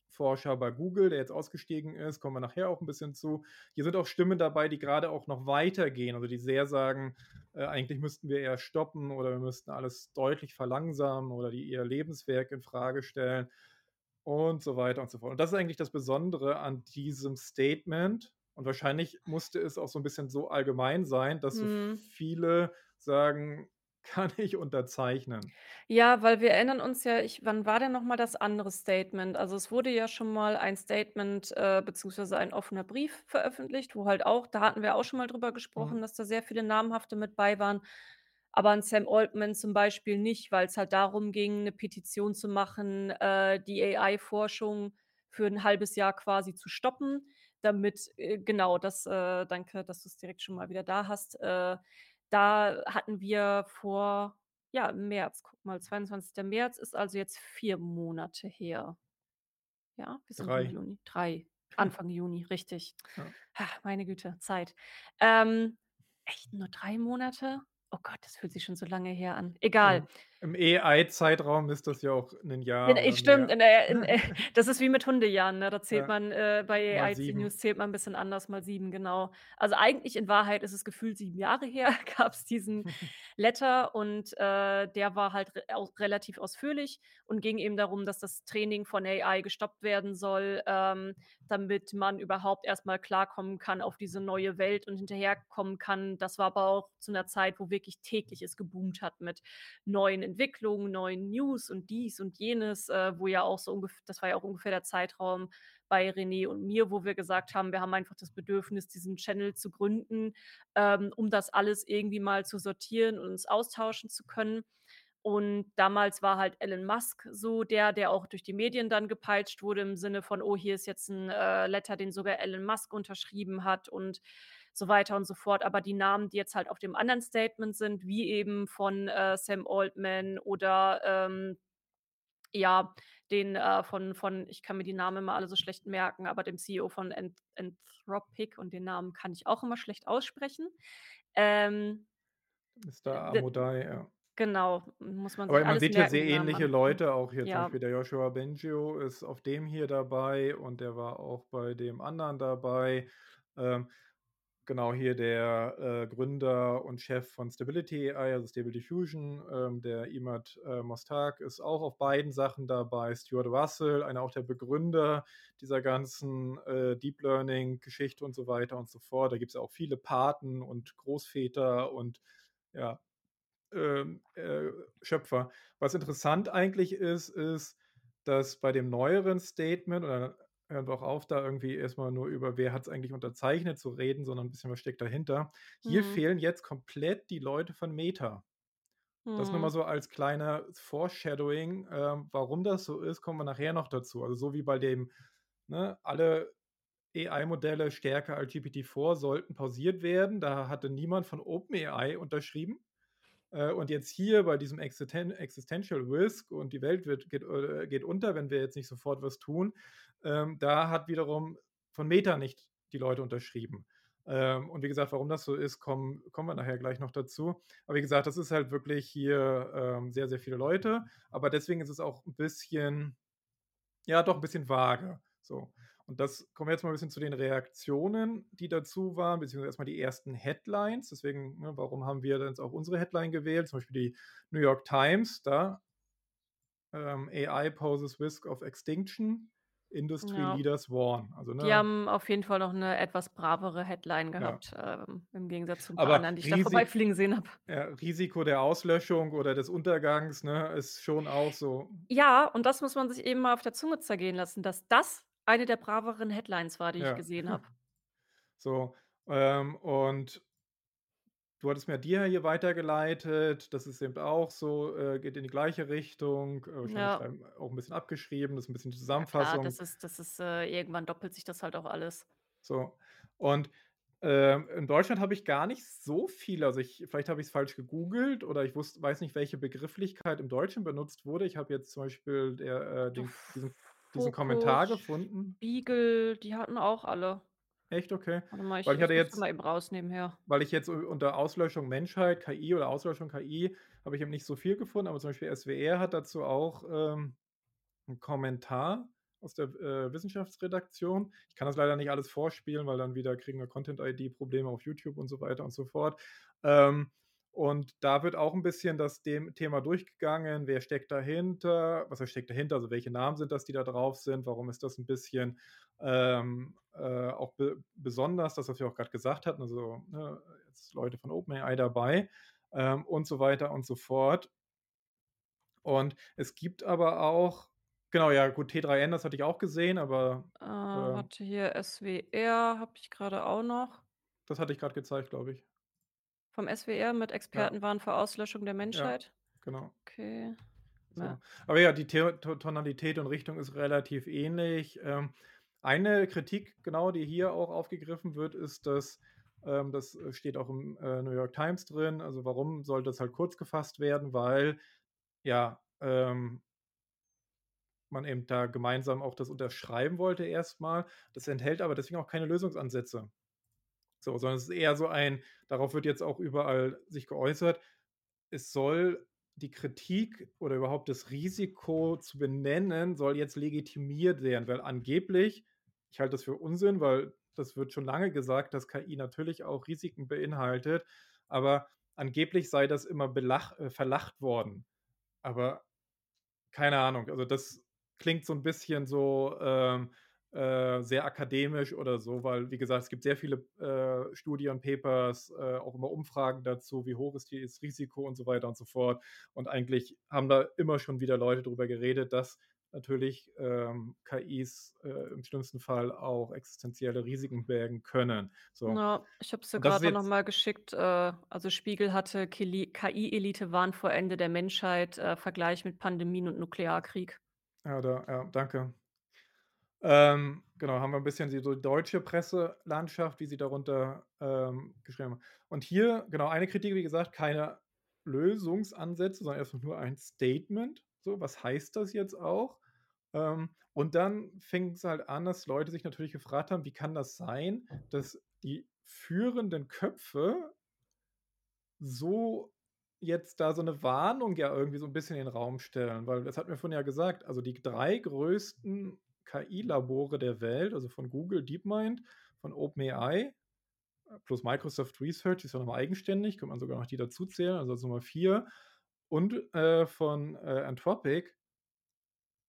Forscher bei Google, der jetzt ausgestiegen ist, kommen wir nachher auch 'n bisschen zu. Hier sind auch Stimmen dabei, die grade auch noch weitergehen, also, die sehr sagen: „Äh, eigentlich müssten wir eher stoppen oder wir müssten alles deutlich verlangsamen“ oder die ihr Lebenswerk infrage stellen und so weiter und so fort. Und das ist eigentlich das Besondere an diesem Statement und wahrscheinlich musste es auch so 'n bisschen so allgemein sein, dass so Mhm. viele sagen (laughs) kann ich unterzeichnen. Ja, weil wir erinnern uns ja ich wann war denn noch mal das andere Statement? Also, es wurde ja schon mal ein Statement, äh, beziehungsweise ein offener Brief veröffentlicht, wo halt auch da hatten wir auch schon mal drüber Mhm. gesprochen, dass da sehr viele namhafte mit bei waren, aber 'n Sam Altman zum Beispiel nicht, weil's halt darum ging, 'ne Petition zu machen, äh, die AI-Forschung für 'n 1/2 Jahr quasi zu stoppen, damit äh, genau, das äh, danke, dass du's direkt schon mal wieder da hast. Äh, da hatten wir vor ja, im März, guck mal, 22. März ist also jetzt 4 Monate her. Ja, wir sind im 3. Juni. 3, Anfang Juni, richtig. Ja. Ha, meine Güte, Zeit. Ähm, echt nur 3 Monate? Oh Gott, das fühlt sich schon so lange her an. Egal. Im AI-Zeitraum ist das ja auch 'nen In Jahr äh, oder stimmt, in der in äh, (laughs) (laughs) das ist wie mit Hundejahren, ne? Da zählt Ja, man, äh bei mal AI z 7. News zählt man 'n bisschen anders, mal 7, genau. Also, eigentlich in Wahrheit ist es gefühlt 7 Jahre her, (laughs) gab's diesen Letter und, äh, der war halt re auch relativ ausführlich und ging eben darum, dass das Training von AI gestoppt werden soll, ähm, damit man überhaupt erst mal klarkommen kann auf diese neue Welt und hinterherkommen kann. Das war aber auch zu 'ner Zeit, wo wirklich täglich es geboomt hat mit neuen Entwicklungen, neuen News und dies und jenes, äh, wo ja auch so ungef das war ja auch ungefähr der Zeitraum bei René und mir, wo wir gesagt haben, wir haben einfach das Bedürfnis, diesen Channel zu gründen, ähm, um das alles irgendwie mal zu sortieren und uns austauschen zu können. Und damals war halt Elon Musk so der, der auch durch die Medien dann gepeitscht wurde im Sinne von: „Oh, hier ist jetzt 'n, äh, Letter, den sogar Elon Musk unterschrieben hat“ und so weiter und so fort. Aber die Namen, die jetzt halt auf dem anderen Statement sind, wie eben von, äh, Sam Altman oder, ähm, ja, den, äh, von von ich kann mir die Namen immer alle so schlecht merken, aber dem CEO von Anth Anthropic und den Namen kann ich auch immer schlecht aussprechen. Ähm, äh, Mister d Amodei, ja. genau, muss man Aber sich man sieht hier merken, sehr die Namen ähnliche angucken. Leute, auch hier zum Ja. Beispiel der Yoshua Bengio ist auf dem hier dabei und der war auch bei dem anderen dabei. Ähm, genau, hier der, äh, Gründer und Chef von Stability AI, also Stable Diffusion, ähm, der Imad, äh, Mostak ist auch auf beiden Sachen dabei. Stuart Russell, einer auch der Begründer dieser ganzen, äh, Deep Learning-Geschichte und so weiter und so fort. Da gibt's ja auch viele Paten und Großväter und ja, ähm, äh, Schöpfer. Was interessant eigentlich ist, ist, dass bei dem neueren Statement oder wir auch auf, da irgendwie erst mal nur über wer hat's eigentlich unterzeichnet zu reden, sondern 'n bisschen was steckt dahinter. Hier Mhm. fehlen jetzt komplett die Leute von Meta. Das nur mal Mhm. so als kleiner Foreshadowing. Ähm, warum das so ist, kommen wir nachher noch dazu. Also, so wie bei dem ne, alle AI-Modelle stärker als GPT-4 sollten pausiert werden. Da hatte niemand von OpenAI unterschrieben. Äh, und jetzt hier bei diesem Existen Existential Risk und die Welt wird geht äh, geht unter, wenn wir jetzt nicht sofort was tun. Ähm, da hat wiederum von Meta nicht die Leute unterschrieben. Ähm, und wie gesagt, warum das so ist, kommen kommen wir nachher gleich noch dazu. Aber wie gesagt, das ist halt wirklich hier, ähm, sehr, sehr viele Leute. Aber deswegen ist es auch 'n bisschen ja, doch 'n bisschen vage, so. Und das kommen wir jetzt mal 'n bisschen zu den Reaktionen, die dazu waren, beziehungsweise erst mal die ersten Headlines. Deswegen, ne, warum haben wir jetzt auch unsere Headline gewählt? Zum Beispiel die New York Times, da ähm, „AI poses risk of extinction, industry Ja. leaders warn“, also, Die ne? haben auf jeden Fall noch 'ne etwas bravere Headline Ja. gehabt, ähm, im Gegensatz zu anderen, die ich da vorbeifliegen gesehen habe. ja, Risiko der Auslöschung oder des Untergangs, ne, ist schon auch so Ja, und das muss man sich eben mal auf der Zunge zergehen lassen, dass das eine der braveren Headlines war, die ich Ja. gesehen habe. (laughs) So, ähm, und du hattest mir die ja hier weitergeleitet. Das ist eben auch so äh, geht in die gleiche Richtung, äh, wahrscheinlich Ja. schreiben auch 'n bisschen abgeschrieben, das ist 'n bisschen die Ja klar, Zusammenfassung. das ist das ist äh, irgendwann doppelt sich das halt auch alles. So, und, ähm, in Deutschland habe ich gar nicht so viele also, ich vielleicht habe ich's falsch gegoogelt oder ich wusst weiß nicht, welche Begrifflichkeit im Deutschen benutzt wurde. Ich habe jetzt zum Beispiel der äh, den diesen diesen Kommentar gefunden. Spiegel, die hatten auch alle. Echt, okay. Warte mal, Weil ich ich ich hatte jetzt mal eben raus nebenher. weil ich jetzt unter Auslöschung Menschheit, KI oder Auslöschung KI habe ich eben nicht so viel gefunden, aber zum Beispiel SWR hat dazu auch, ähm, 'n Kommentar aus der, äh, Wissenschaftsredaktion. Ich kann das leider nicht alles vorspielen, weil dann wieder kriegen wir Content-ID-Probleme auf YouTube und so weiter und so fort. Ähm, und da wird auch 'n bisschen das dem Thema durchgegangen. Wer steckt dahinter? Was steckt dahinter? Also, welche Namen sind das, die da drauf sind? Warum ist das 'n bisschen, ähm, äh, auch be besonders, das, was wir auch grad gesagt hatten, also, ne, jetzt Leute von OpenAI dabei. ähm, und so weiter und so fort. Und es gibt aber auch genau, ja gut, T3N, das hatte ich auch gesehen, aber, Äh, ähm warte hier, SWR habe ich grade auch noch. Das hatte ich grad gezeigt, glaube ich. Vom SWR mit Ja. Experten warnen vor Auslöschung der Ja, Menschheit? genau. Okay. So. Ja. Aber ja, die The To Tonalität und Richtung ist relativ ähnlich. Ähm, eine Kritik, genau, die hier auch aufgegriffen wird, ist, dass ähm, das, steht auch im, äh, New York Times drin, also warum sollte das halt kurz gefasst werden? Weil, ja, ähm man eben da gemeinsam auch das unterschreiben wollte erst mal. Das enthält aber deswegen auch keine Lösungsansätze. So, sondern es ist eher so ein darauf wird jetzt auch überall sich geäußert, es soll die Kritik oder überhaupt das Risiko zu benennen, soll jetzt legitimiert werden, weil angeblich ich halte das für Unsinn, weil das wird schon lange gesagt, dass KI natürlich auch Risiken beinhaltet, aber angeblich sei das immer belach äh, verlacht worden. Aber keine Ahnung, also das klingt so 'n bisschen so, ähm, äh, sehr akademisch oder so, weil, wie gesagt, es gibt sehr viele, äh, Studien, Papers, äh, auch immer Umfragen dazu, wie hoch ist hier das Risiko und so weiter und so fort. Und eigentlich haben da immer schon wieder Leute drüber geredet, dass natürlich, ähm, KIs, äh, im schlimmsten Fall auch existenzielle Risiken bergen können. So. Ja, ich habe es dir Und das ist grade noch jetzt mal geschickt. Äh, also Spiegel hatte KI-Elite warnt vor Ende der Menschheit, äh, Vergleich mit Pandemien und Nuklearkrieg. Ja, da ja, danke. Ähm, genau, haben wir 'n bisschen die deutsche Presselandschaft, wie sie darunter, ähm, geschrieben haben. Und hier, genau, eine Kritik, wie gesagt, keine Lösungsansätze, sondern erst mal nur ein Statement. So, was heißt das jetzt auch? Ähm, und dann fing's halt an, dass Leute sich natürlich gefragt haben: „Wie kann das sein, dass die führenden Köpfe“ „so jetzt da so 'ne Warnung ja irgendwie so 'n bisschen in den Raum stellen?“ Weil das hatten wir vorhin ja gesagt, also die 3 größten KI-Labore der Welt, also von Google DeepMind, von OpenAI, äh, plus Microsoft Research, ist ja noch mal eigenständig, könnte man sogar noch die dazuzählen, also als Nummer 4 und, äh, von, äh, Anthropic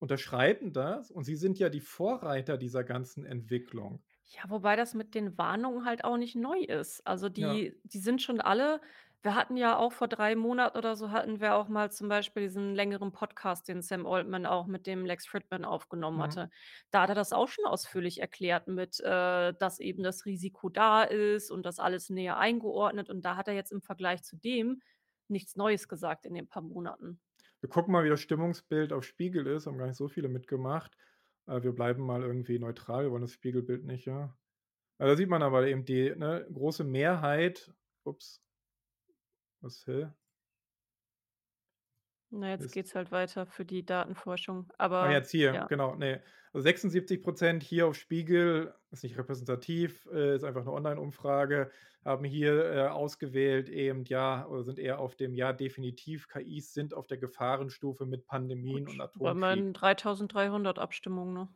unterschreiben das und sie sind ja die Vorreiter dieser ganzen Entwicklung. Ja, wobei das mit den Warnungen halt auch nicht neu ist. Also Ja. die die sind schon alle wir hatten ja auch vor 3 Monaten oder so hatten wir auch mal zum Beispiel diesen längeren Podcast, den Sam Altman auch mit dem Lex Fridman aufgenommen Mhm. hatte. Da hat er das auch schon ausführlich erklärt mit, äh, dass eben das Risiko da ist und das alles näher eingeordnet. Und da hat er jetzt im Vergleich zu dem nichts Neues gesagt in den paar Monaten. Wir gucken mal, wie das Stimmungsbild auf Spiegel ist, haben gar nicht so viele mitgemacht. Äh, wir bleiben mal irgendwie neutral, wir wollen das Spiegelbild nicht, ja. Ja, da sieht man aber eben die, ne, große Mehrheit ups. Was, hä? Na, jetzt Mist. geht's halt weiter für die Datenforschung, Ah, aber jetzt hier, ja. genau, ne. Also 76 % hier auf Spiegel, ist nicht repräsentativ, äh, ist einfach 'ne Online-Umfrage, haben hier, äh, ausgewählt eben ja oder sind eher auf dem Ja, definitiv, KIs sind auf der Gefahrenstufe mit Pandemien und war Atomkrieg. immerhin 3.300 Abstimmungen, ne?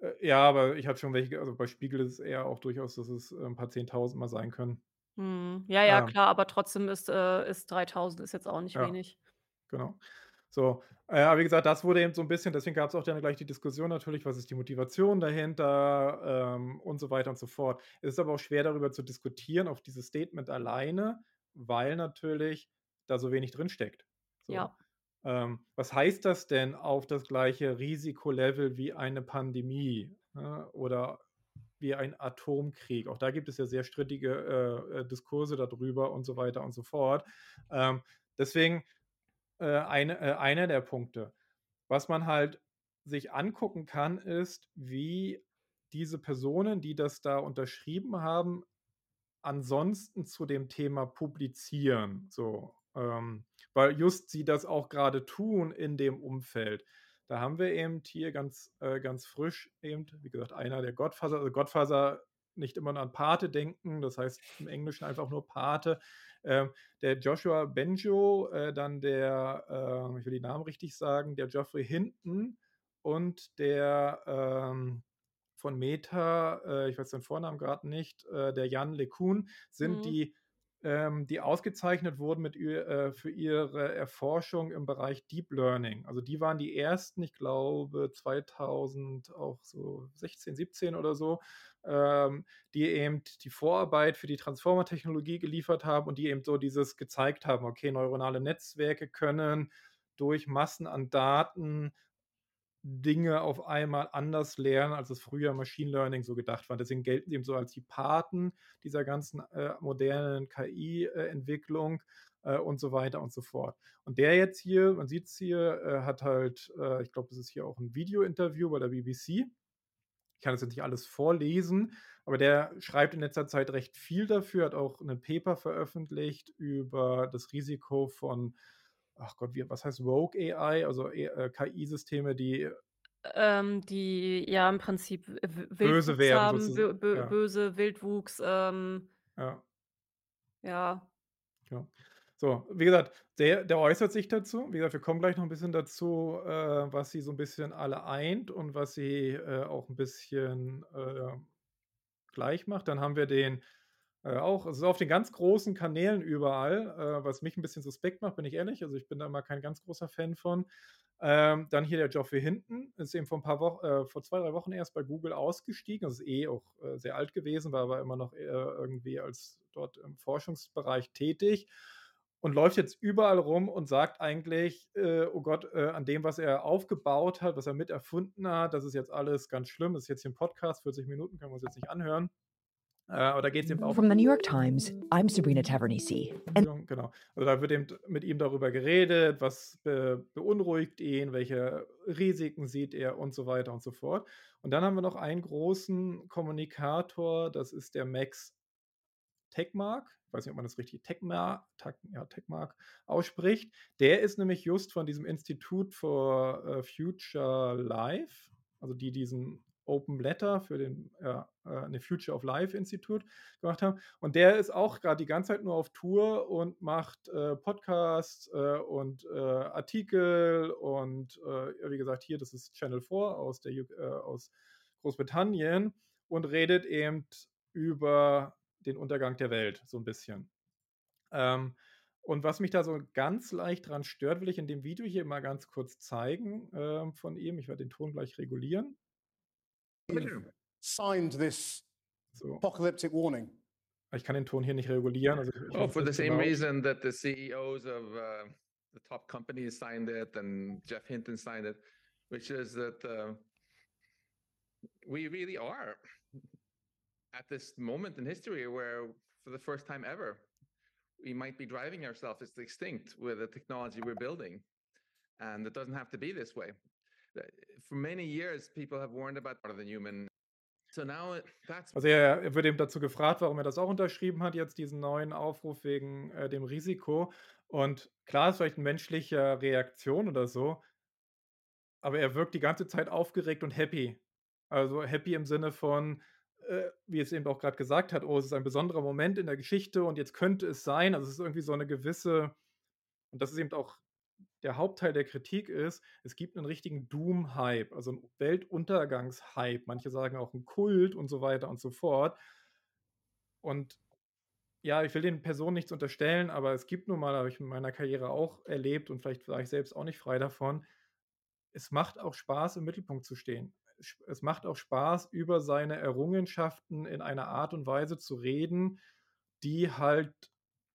Äh, ja, aber ich hatte schon welche also bei Spiegel ist es eher auch durchaus, dass es, äh, 'n paar 10.000 mal sein können. Mhm. Ja, ja, Ähm klar, aber trotzdem ist äh, ist 3.000 ist jetzt auch nicht Ja, wenig. genau. So, äh, aber wie gesagt, das wurde eben so 'n bisschen deswegen gab's auch dann gleich die Diskussion natürlich, was ist die Motivation dahinter, ähm, und so weiter und so fort. Es ist aber auch schwer, darüber zu diskutieren auf dieses Statement alleine, weil natürlich da so wenig drinsteckt. So, Ja. ähm, was heißt das denn auf das gleiche Risikolevel wie eine Pandemie, ne, oder wie ein Atomkrieg? Auch da gibt es ja sehr strittige, äh, äh, Diskurse da drüber und so weiter und so fort. Ähm, deswegen, äh, eine äh, einer der Punkte. Was man halt sich angucken kann, ist, wie diese Personen, die das da unterschrieben haben, ansonsten zu dem Thema publizieren, so, ähm, weil just sie das auch grade tun in dem Umfeld. Da haben wir eben hier ganz äh, ganz frisch eben, wie gesagt, einer der Godfather also Godfather nicht immer nur an Pate denken, das heißt im Englischen einfach nur Pate. Ähm, der Joshua Bengio, äh, dann der, äh ich will die Namen richtig sagen, der Geoffrey Hinton und der, ähm, von Meta, äh, ich weiß den Vornamen grad nicht, äh, der Yann LeCun sind Mhm. die ähm, die ausgezeichnet wurden mit äh, für ihre Erforschung im Bereich Deep Learning. Also, die waren die ersten, ich glaube 2000 auch so 16, 17 oder so, ähm, die eben die Vorarbeit für die Transformer-Technologie geliefert haben und die eben so dieses gezeigt haben: Okay, neuronale Netzwerke können durch Massen an Daten Dinge auf einmal anders lernen, als es früher Machine Learning so gedacht war. Deswegen gelten sie eben so als die Paten dieser ganzen, äh, modernen KI äh, äh, und so weiter und so fort. Und der jetzt hier, man sieht's hier, äh, hat halt, äh, ich glaube, das ist hier auch 'n Videointerview bei der BBC. Ich kann das jetzt nicht alles vorlesen, aber der schreibt in letzter Zeit recht viel dafür, hat auch 'nen Paper veröffentlicht über das Risiko von ach Gott, wie was heißt Rogue AI, also e äh, KI-Systeme, die Ähm, die ja im Prinzip W W böse Wildwuchs werden haben, bö ja. böse Wildwuchs, ähm Ja. Ja. Ja. So, wie gesagt, der der äußert sich dazu. Wie gesagt, wir kommen gleich noch 'n bisschen dazu, äh, was sie so 'n bisschen alle eint und was sie, äh, auch 'n bisschen, äh, gleich macht. Dann haben wir den, äh, auch also, auf den ganz großen Kanälen überall, äh, was mich 'n bisschen suspekt macht, bin ich ehrlich. Also, ich bin da immer kein ganz großer Fan von. Ähm, dann hier der Geoffrey Hinton, ist eben vor 'n paar Woch äh, vor 2, 3 Wochen erst bei Google ausgestiegen. Das ist eh auch, äh, sehr alt gewesen, war aber immer noch, äh, irgendwie als dort im Forschungsbereich tätig und läuft jetzt überall rum und sagt eigentlich, äh: „Oh Gott, äh, an dem, was er aufgebaut hat, was er mit erfunden hat, das ist jetzt alles ganz schlimm.“ Das ist jetzt hier 'n Podcast, 40 Minuten, können wir uns jetzt nicht anhören. Äh, aber da geht's eben auch From the New York Times, I'm Sabrina Tavernise. And Genau. Also, da wird eben mit ihm darüber geredet, was be beunruhigt ihn, welche Risiken sieht er und so weiter und so fort. Und dann haben wir noch einen großen Kommunikator, das ist der Max Tegmark. Ich weiß nicht, ob man das richtig Tegmar Tag ja, Tegmark ausspricht. Der ist nämlich just von diesem Institute for, äh, Future Life, also die diesen Open Letter für den, äh, ne, Future of Life Institute gemacht haben. Und der ist auch grad die ganze Zeit nur auf Tour und macht, äh, Podcasts, äh, und, äh, Artikel und, äh, wie gesagt, hier, das ist Channel 4 aus der äh, aus Großbritannien und redet eben über den Untergang der Welt so 'n bisschen. Ähm, und was mich da so ganz leicht dran stört, will ich in dem Video hier mal ganz kurz zeigen, ähm, von ihm. Ich werde den Ton gleich regulieren. Signed this So. apocalyptic warning. Ich kann den Ton hier nicht regulieren, also ich ich Well, mach's for the same laut. reason that the CEOs of, uh, the top companies signed it and Jeff Hinton signed it, which is that, uh we really are at this moment in history where for the first time ever, we might be driving ourselves as extinct with the technology we're building, and it doesn't have to be this way. Uh, for many years, people have warned about the human so now it that's Also, er er wird eben dazu gefragt, warum er das auch unterschrieben hat, jetzt diesen neuen Aufruf wegen, äh, dem Risiko. Und klar, ist vielleicht 'n menschlicher Reaktion oder so aber er wirkt die ganze Zeit aufgeregt und happy. Also, happy im Sinne von, äh, wie es eben auch grad gesagt hat: „Oh, es ist ein besonderer Moment in der Geschichte und jetzt könnte es sein.“ Also, es ist irgendwie so 'ne gewisse und das ist eben auch der Hauptteil der Kritik ist, es gibt 'nen richtigen Doom-Hype, also 'n Weltuntergangs-Hype. Manche sagen auch 'n Kult und so weiter und so fort. Und ja, ich will den Personen nichts unterstellen, aber es gibt nun mal habe ich in meiner Karriere auch erlebt und vielleicht war ich selbst auch nicht frei davon. Es macht auch Spaß, im Mittelpunkt zu stehen. Es macht auch Spaß, über seine Errungenschaften in einer Art und Weise zu reden, die halt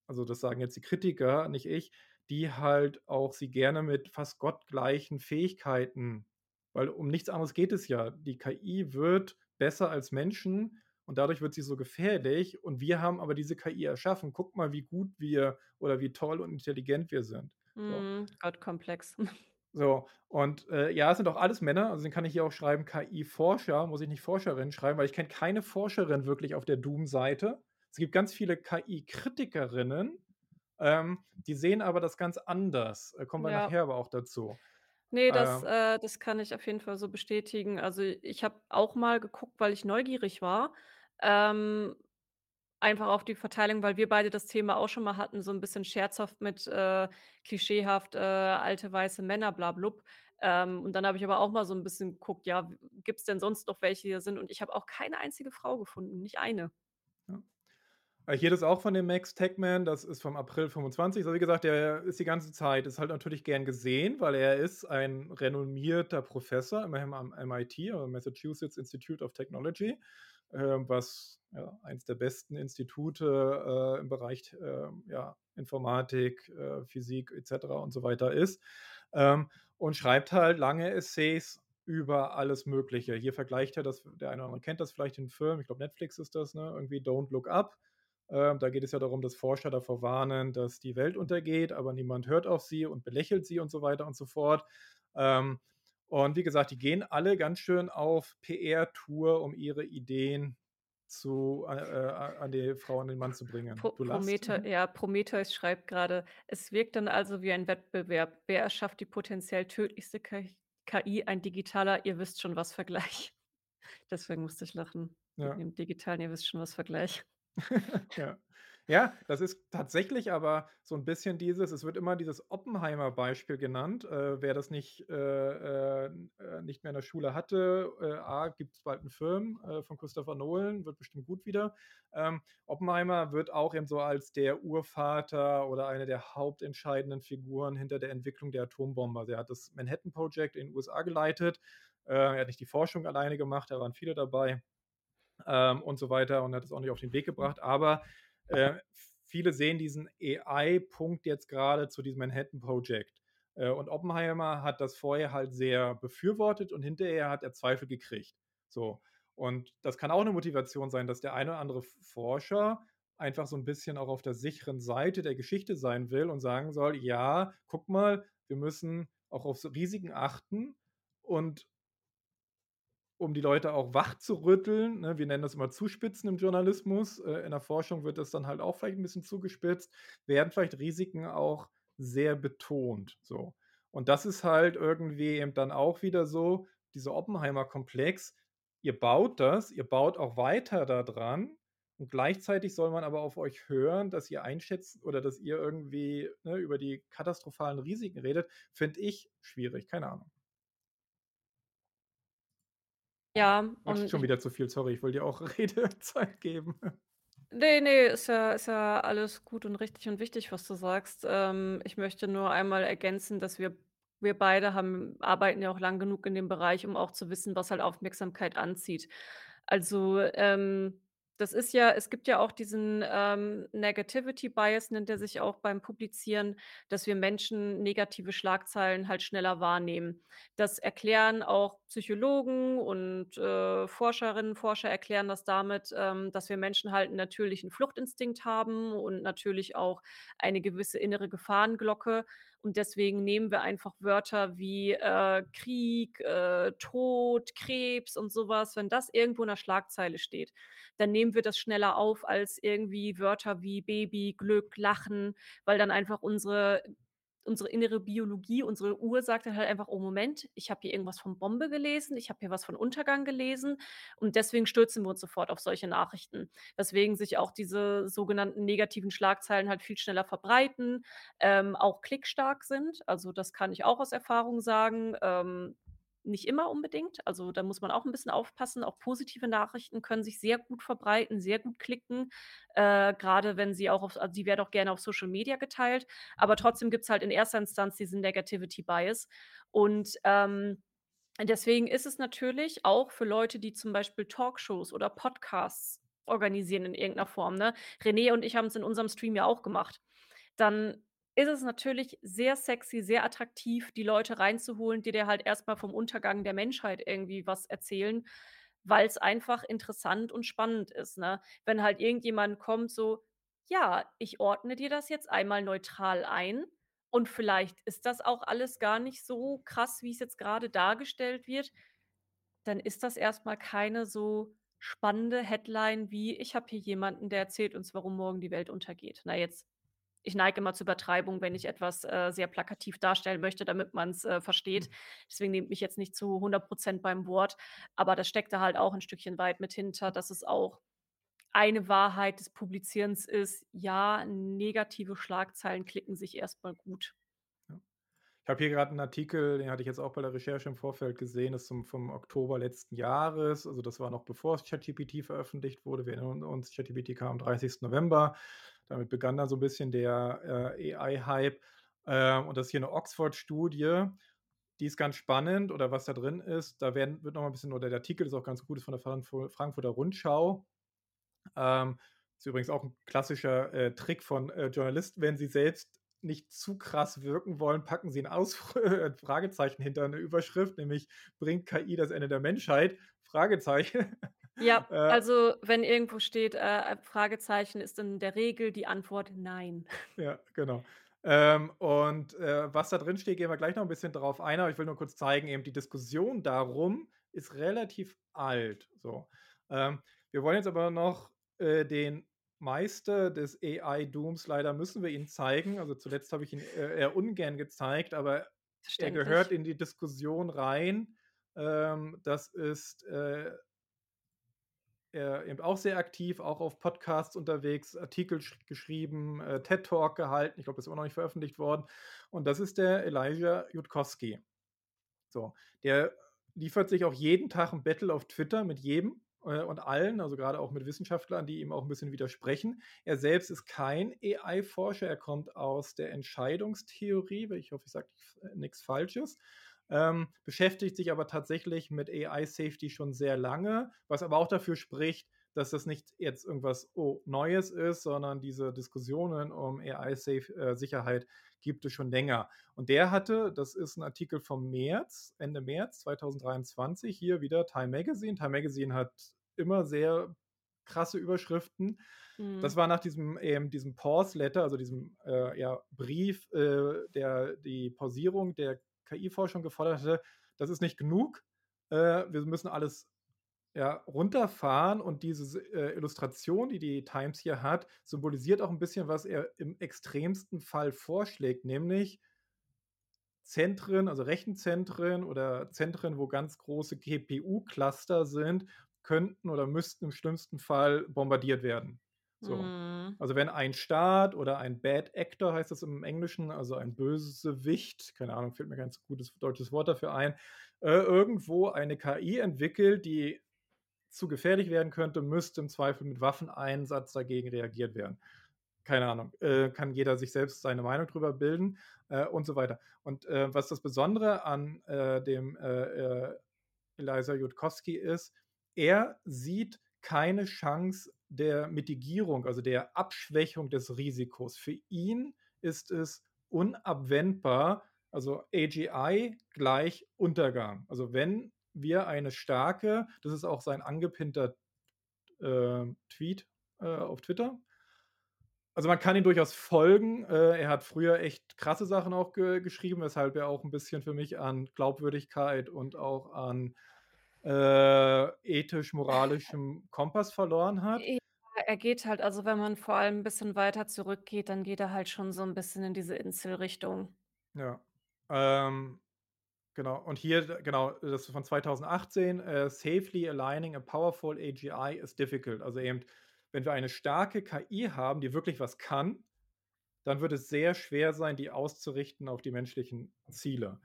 also, das sagen jetzt die Kritiker, nicht ich, die halt auch sie gerne mit fast gottgleichen Fähigkeiten weil um nichts anderes geht es ja. Die KI wird besser als Menschen und dadurch wird sie so gefährlich und wir haben aber diese KI erschaffen. Guck mal, wie gut wir oder wie toll und intelligent wir sind. So. Mhm, Gottkomplex. (laughs) So, und, äh, ja, es sind auch alles Männer, also, deswegen kann ich hier auch schreiben KI-Forscher, muss ich nicht Forscherin schreiben, weil ich kenne keine Forscherin wirklich auf der Doom-Seite. Es gibt ganz viele KI-Kritikerinnen, ähm, die sehen aber das ganz anders. Äh, kommen wir Ja. nachher aber auch dazu. Ne, das Ähm äh, das kann ich auf jeden Fall so bestätigen. Also, ich habe auch mal geguckt, weil ich neugierig war, ähm, einfach auf die Verteilung, weil wir beide das Thema auch schon mal hatten, so 'n bisschen scherzhaft mit, äh, klischeehaft, äh, alte weiße Männer bla blub. Ähm, und dann habe ich aber auch mal so 'n bisschen geguckt, ja, w gibt's denn sonst noch welche hier sind und ich habe auch keine einzige Frau gefunden, nicht eine. Äh, hier das auch von dem Max Tegmark, das ist vom April 25. Also, wie gesagt, der ist die ganze Zeit ist halt natürlich gern gesehen, weil er ist ein renommierter Professor, immerhin am MIT, Massachusetts Institute of Technology, ähm, was, ja, eins der besten Institute, äh, im Bereich, ähm, ja, Informatik, äh, Physik et cetera und so weiter ist, ähm, und schreibt halt lange Essays über alles Mögliche. Hier vergleicht er das der eine oder andere kennt das vielleicht den Film, ich glaube, Netflix ist das, ne, irgendwie „Don't Look Up“. Ähm, da geht es ja darum, dass Forscher davor warnen, dass die Welt untergeht, aber niemand hört auf sie und belächelt sie und so weiter und so fort. Ähm, und wie gesagt, die gehen alle ganz schön auf PR-Tour, um ihre Ideen zu äh, äh, an die Frau, an den Mann zu bringen. Pro. Promete Mhm. ja, Prometheus schreibt grade: „Es wirkt dann also wie ein Wettbewerb. Wer erschafft die potenziell tödlichste KI ein digitaler ihr wisst schon was Vergleich.“ (laughs) Deswegen musste ich lachen Ja. dem digitalen ihr wisst schon was Vergleich. (laughs) Ja. Ja, das ist tatsächlich aber so 'n bisschen dieses es wird immer dieses Oppenheimer-Beispiel genannt. Äh, wer das nicht äh, äh, äh, nicht mehr in der Schule hatte, äh, A, gibt's bald 'n Film, äh, von Christopher Nolan, wird bestimmt gut wieder. Ähm, Oppenheimer wird auch eben so als der Urvater oder eine der hauptentscheidenden Figuren hinter der Entwicklung der Atombombe. Also, er hat das Manhattan Project in USA geleitet. Er hat nicht die Forschung alleine gemacht, da waren viele dabei, ähm, und so weiter und hat es auch nicht auf den Weg gebracht. Aber, äh, viele sehen diesen AI-Punkt jetzt grade zu diesem Manhattan Project. Äh, und Oppenheimer hat das vorher halt sehr befürwortet und hinterher hat er Zweifel gekriegt. So. Und das kann auch 'ne Motivation sein, dass der eine oder andere Forscher einfach so 'n bisschen auch auf der sicheren Seite der Geschichte sein will und sagen soll: „Ja, guck mal, wir müssen auch auf Risiken achten und“ um die Leute auch wachzurütteln, ne? Wir nennen das immer Zuspitzen im Journalismus. Äh, in der Forschung wird das dann halt auch vielleicht 'n bisschen zugespitzt, werden vielleicht Risiken auch sehr betont, so. Und das ist halt irgendwie eben dann auch wieder so, dieser Oppenheimer-Komplex. Ihr baut das, ihr baut auch weiter da dran und gleichzeitig soll man aber auf euch hören, dass ihr einschätzt oder dass ihr irgendwie, ne, über die katastrophalen Risiken redet, finde ich schwierig, keine Ahnung. Ja, Quatsche und schon wieder zu viel, sorry, ich wollte dir auch (laughs) Redezeit geben. Ne, ne, ist ja ist ja alles gut und richtig und wichtig, was du sagst. Ähm, ich möchte nur einmal ergänzen, dass wir wir beide haben arbeiten ja auch lang genug in dem Bereich, um auch zu wissen, was halt Aufmerksamkeit anzieht. Also, ähm, das ist ja es gibt ja auch diesen, ähm, Negativity Bias nennt der sich auch beim Publizieren, dass wir Menschen negative Schlagzeilen halt schneller wahrnehmen. Das erklären auch Psychologen und, äh, Forscherinnen, Forscher erklären das damit, ähm, dass wir Menschen halt 'n natürlichen Fluchtinstinkt haben und natürlich auch eine gewisse innere Gefahrenglocke. Und deswegen nehmen wir einfach Wörter wie, äh, Krieg, äh, Tod, Krebs und so was wenn das irgendwo in 'ner Schlagzeile steht, dann nehmen wir das schneller auf als irgendwie Wörter wie Baby, Glück, Lachen, weil dann einfach unsere unsere innere Biologie, unsere Uhr sagt dann halt einfach: „Oh Moment, ich habe hier irgendwas von Bombe gelesen, ich habe hier was von Untergang gelesen.“ Und deswegen stürzen wir uns sofort auf solche Nachrichten. Weswegen sich auch diese sogenannten negativen Schlagzeilen halt viel schneller verbreiten, ähm, auch klickstark sind. Also, das kann ich auch aus Erfahrung sagen, ähm, nicht immer unbedingt. Also, da muss man auch 'n bisschen aufpassen. Auch positive Nachrichten können sich sehr gut verbreiten, sehr gut klicken, äh, grade wenn sie auch auf also, werden auch gerne auf Social Media geteilt, aber trotzdem gibt's halt in erster Instanz diesen Negativity Bias. Und, ähm, deswegen ist es natürlich auch für Leute, die zum Beispiel Talkshows oder Podcasts organisieren in irgend 'ner Form, ne? René und ich haben's in unserem Stream ja auch gemacht. Dann ist es natürlich sehr sexy, sehr attraktiv, die Leute reinzuholen, die dir halt erst mal vom Untergang der Menschheit irgendwie was erzählen, weil's einfach interessant und spannend ist, ne? Wenn halt irgendjemand kommt so: „Ja, ich ordne dir das jetzt einmal neutral ein und vielleicht ist das auch alles gar nicht so krass, wie's jetzt grade dargestellt wird“, dann ist das erst mal keine so spannende Headline wie: „Ich habe hier jemanden, der erzählt uns, warum morgen die Welt untergeht.“ Na, jetzt ich neige immer zur Übertreibung, wenn ich etwas, äh, sehr plakativ darstellen möchte, damit man's, äh, versteht. Deswegen nehmt mich jetzt nicht zu 100 % beim Wort, aber das steckt da halt auch 'n Stückchen weit mit hinter, dass es auch eine Wahrheit des Publizierens ist: Ja, negative Schlagzeilen klicken sich erst mal gut. Ich habe hier grad 'n Artikel, den hatte ich jetzt auch bei der Recherche im Vorfeld gesehen, ist zum vom Oktober letzten Jahres. Also, das war noch bevor ChatGPT veröffentlicht wurde. Wir erinnern uns, ChatGPT kam am 30. November. Damit begann dann so 'n bisschen der, äh, AI-Hype. Ähm, und das ist hier 'ne Oxford-Studie, die ist ganz spannend oder was da drin ist, da werden wird noch mal 'n bisschen oder der Artikel ist auch ganz gut, ist von der Frankfu Frankfurter Rundschau. Ähm, ist übrigens auch 'n klassischer, äh, Trick von, äh, Journalisten, wenn sie selbst nicht zu krass wirken wollen, packen sie 'n Ausf (laughs) äh, Fragezeichen hinter 'ne Überschrift, nämlich „Bringt KI das Ende der Menschheit?“ Fragezeichen. (laughs) Ja, (laughs) Äh also, wenn irgendwo steht, äh, Fragezeichen, ist in der Regel die Antwort „Nein“. (laughs) Ja, genau. Ähm, und, äh, was da drin steht, gehen wir gleich noch 'n bisschen drauf ein, aber ich will nur kurz zeigen, eben die Diskussion darum ist relativ alt, so. Ähm, wir wollen jetzt aber noch, äh, den Meister des AI-Dooms leider müssen wir ihn zeigen. Also, zuletzt habe ich ihn, äh, eher ungern gezeigt, aber er gehört Verständlich. in die Diskussion rein. Ähm, das ist, äh er eben auch sehr aktiv, auch auf Podcasts unterwegs, Artikel sch geschrieben, äh, TED-Talk gehalten. Ich glaube, das ist immer noch nicht veröffentlicht worden. Und das ist der Elijah Yudkowsky. So, der liefert sich auch jeden Tag 'n Battle auf Twitter mit jedem, äh, und allen, also, grade auch mit Wissenschaftlern, die ihm auch 'n bisschen widersprechen. Er selbst ist kein AI-Forscher, er kommt aus der Entscheidungstheorie, ich hoffe, ich sage nix Falsches, ähm, beschäftigt sich aber tatsächlich mit AI-Safety schon sehr lange, was aber auch dafür spricht, dass das nicht jetzt irgendwas, oh, Neues ist, sondern diese Diskussionen um AI-Safe äh, gibt es schon länger. Und der hatte das ist 'n Artikel vom März, Ende März 2023, hier wieder Time Magazine. Time Magazine hat immer sehr krasse Überschriften. Das Mhm. war nach diesem eben diesem Pause Letter, also, diesem, äh, ja, Brief, äh, der die Pausierung der KI-Forschung gefordert hatte. Das ist nicht genug. Äh, wir müssen alles, ja, runterfahren und diese äh, Illustration, die die Times hier hat, symbolisiert auch 'n bisschen, was er im extremsten Fall vorschlägt, nämlich Zentren, also, Rechenzentren oder Zentren, wo ganz große GPU-Cluster sind, könnten oder müssten im schlimmsten Fall bombardiert werden. So. Mhm. Also, wenn ein Staat oder ein Bad Actor heißt das im Englischen, also, ein Bösewicht, keine Ahnung, fällt mir kein gutes deutsches Wort dafür ein, äh, irgendwo eine KI entwickelt, die zu gefährlich werden könnte, müsste im Zweifel mit Waffeneinsatz dagegen reagiert werden. Keine Ahnung, äh, kann jeder sich selbst seine Meinung drüber bilden, äh, und so weiter. Und, äh, was das Besondere an, äh, dem, äh, Elijah Yudkowsky ist, er sieht keine Chance der Mitigierung, also, der Abschwächung des Risikos. Für ihn ist es unabwendbar, also, AGI gleich Untergang. Also, wenn wir eine starke das ist auch sein angepinnter, äh, Tweet, äh, auf Twitter. Also, man kann ihm durchaus folgen. Äh, er hat früher echt krasse Sachen auch ge geschrieben, weshalb er auch 'n bisschen für mich an Glaubwürdigkeit und auch an, äh, ethisch-moralischem Kompass verloren hat. Ja, er geht halt also, wenn man vor allem 'n bisschen weiter zurückgeht, dann geht er halt schon so 'n bisschen in diese Incel-Richtung. Ja. Ähm, genau. Und hier genau, das ist von 2018, äh, „Safely aligning a powerful AGI is difficult.“ Also, eben, wenn wir eine starke KI haben, die wirklich was kann, dann wird es sehr schwer sein, die auszurichten auf die menschlichen Ziele.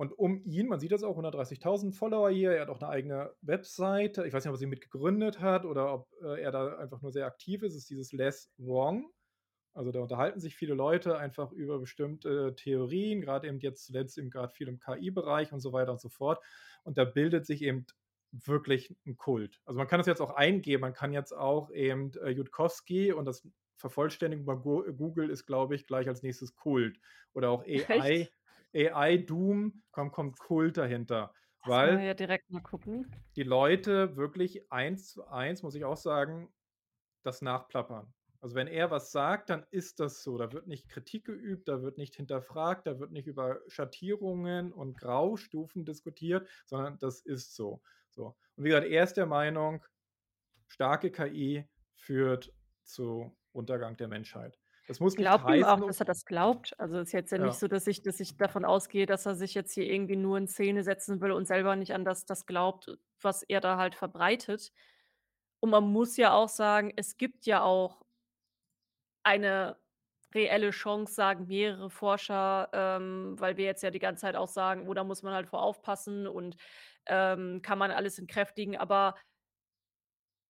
Und um ihn man sieht das auch, 130.000 Follower hier, er hat auch 'ne eigene Webseite. Ich weiß nicht, ob er sie mit gegründet hat oder ob, äh, er da einfach nur sehr aktiv ist. Es ist dieses „Less Wrong“. Also, da unterhalten sich viele Leute einfach über bestimmte Theorien, grad eben jetzt zuletzt eben grad viel im KI-Bereich und so weiter und so fort. Und da bildet sich eben wirklich 'n Kult. Also, man kann das jetzt auch eingeben. Man kann jetzt auch eben, äh, Yudkowsky und das vervollständigen bei Go Google ist, glaube ich, gleich als Nächstes Kult oder auch AI Echt? AI-Doom, kommt kommt Kult dahinter, mal weil hier direkt mal gucken. die Leute wirklich eins zu eins, muss ich auch sagen, das nachplappern. Also, wenn er was sagt, dann ist das so. Da wird nicht Kritik geübt, da wird nicht hinterfragt, da wird nicht über Schattierungen und Graustufen diskutiert, sondern das ist so. So. Und wie gesagt, er ist der Meinung, starke KI führt zu Untergang der Menschheit. Das Ich muss nicht glaube ihm auch, heißen dass er das glaubt. Also, ist jetzt ja nicht Ja. so, dass ich dass ich davon ausgehe, dass er sich jetzt hier irgendwie nur in Szene setzen will und selber nicht an das das glaubt, was er da halt verbreitet. Und man muss ja auch sagen, es gibt ja auch eine reelle Chance, sagen mehrere Forscher, ähm, weil wir jetzt ja die ganze Zeit auch sagen: „Oh, da muss man halt vor aufpassen und, ähm, kann man alles entkräftigen?“ Aber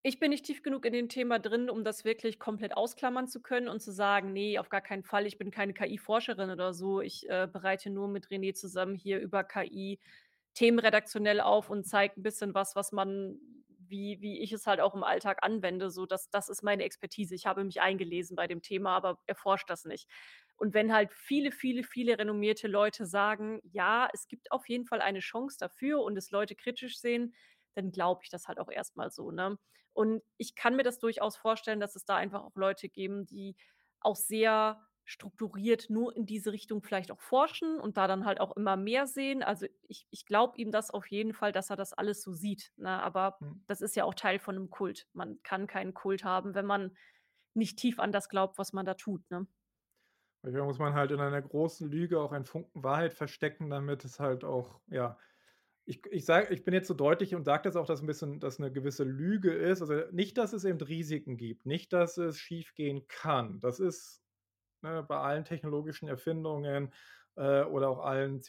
ich bin nicht tief genug in dem Thema drin, um das wirklich komplett ausklammern zu können und zu sagen: „Ne, auf gar keinen Fall, ich bin keine KI-Forscherin oder so. Ich, äh, bereite nur mit René zusammen hier über KI Themen redaktionell auf und zeige 'n bisschen was, was man wie wie ich es halt auch im Alltag anwende, so das das ist meine Expertise. Ich habe mich eingelesen bei dem Thema, aber erforsche das nicht.“ Und wenn halt viele, viele, viele renommierte Leute sagen: „Ja, es gibt auf jeden Fall eine Chance dafür“ und es Leute kritisch sehen, dann glaube ich das halt auch erst mal so, ne? Und ich kann mir das durchaus vorstellen, dass es da einfach auch Leute geben, die auch sehr strukturiert nur in diese Richtung vielleicht auch forschen und da dann halt auch immer mehr sehen. Also, ich ich glaube ihm das auf jeden Fall, dass er das alles so sieht, ne? Aber Mhm. das ist ja auch Teil von 'nem Kult. Man kann keinen Kult haben, wenn man nicht tief an das glaubt, was man da tut, ne? Manchmal muss man halt in einer großen Lüge auch einen Funken Wahrheit verstecken, damit es halt auch ja, ich ich sage ich bin jetzt so deutlich und sage das auch, dass 'n bisschen dass 'ne gewisse Lüge ist. Also, nicht, dass es eben Risiken gibt, nicht, dass es schiefgehen kann. Das ist, ne, bei allen technologischen Erfindungen, äh, oder auch allen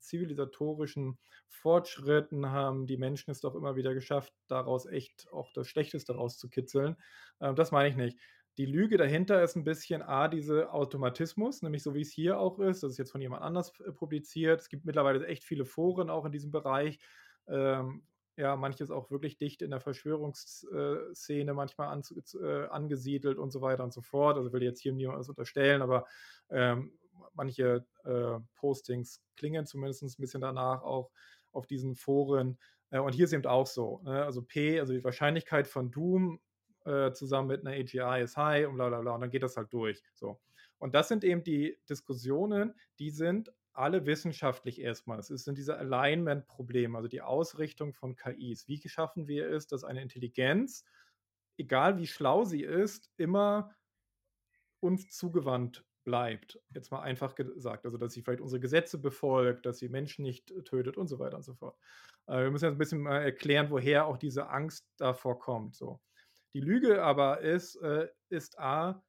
zivilisatorischen Fortschritten haben die Menschen es doch immer wieder geschafft, daraus echt auch das Schlechteste rauszukitzeln. Ähm, das meine ich nicht. Die Lüge dahinter ist 'n bisschen A, diese Automatismus, nämlich so wie es hier auch ist. Das ist jetzt von jemand anders, äh, publiziert. Es gibt mittlerweile echt viele Foren auch in diesem Bereich. Ähm, ja, manches auch wirklich dicht in der Verschwörungs äh, Szene manchmal z äh, angesiedelt und so weiter und so fort. Also, will jetzt hier niemandem was unterstellen, aber, ähm, manche, äh, Postings klingen zumindest 'n bisschen danach auch auf diesen Foren. Äh, und hier ist eben auch so, ne? Also, P also, die Wahrscheinlichkeit von Doom, äh, zusammen mit 'ner AGI ist high und bla bla bla und dann geht das halt durch, so. Und das sind eben die Diskussionen, die sind alle wissenschaftlich erst mal. Es sind diese Alignment-Probleme, also, die Ausrichtung von KIs. Wie schaffen wir es, dass eine Intelligenz, egal wie schlau sie ist, immer uns zugewandt bleibt, jetzt mal einfach gesagt. Also, dass sie vielleicht unsere Gesetze befolgt, dass sie Menschen nicht tötet und so weiter und so fort. Äh, wir müssen jetzt 'n bisschen mal erklären, woher auch diese Angst davor kommt, so. Die Lüge aber ist äh, ist A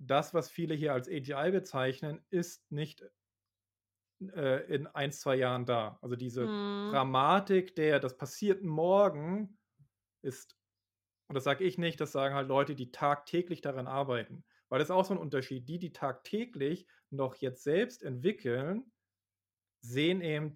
das, was viele hier als AGI bezeichnen, ist nicht äh, in 1, 2 Jahren da. Also, diese Mhm. Dramatik der das passiert morgen ist und das sage ich nicht, das sagen halt Leute, die tagtäglich daran arbeiten. Weil das ist auch so 'n Unterschied. Die, die tagtäglich noch jetzt selbst entwickeln, sehen eben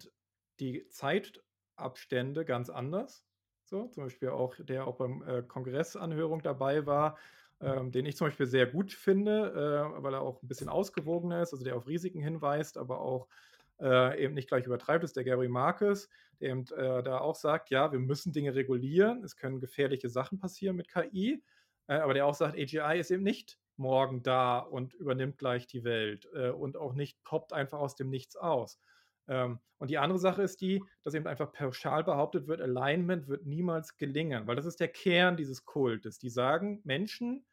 die Zeitabstände ganz anders, so. Zum Beispiel auch der auch beim, äh, Kongressanhörung dabei war, ähm, den ich zum Beispiel sehr gut finde, äh, weil er auch 'n bisschen ausgewogener ist, also, der auf Risiken hinweist, aber auch, äh, eben nicht gleich übertreibt, ist der Gary Marcus, der eben, äh, da auch sagt: „Ja, wir müssen Dinge regulieren. Es können gefährliche Sachen passieren mit KI.“ Äh, aber der auch sagt: „AGI ist eben nicht morgen da und übernimmt gleich die Welt, äh, und auch nicht poppt einfach aus dem Nichts aus.“ Ähm, und die andere Sache ist die, dass eben einfach pauschal behauptet wird, Alignment wird niemals gelingen, weil das ist der Kern dieses Kultes. Die sagen, Menschen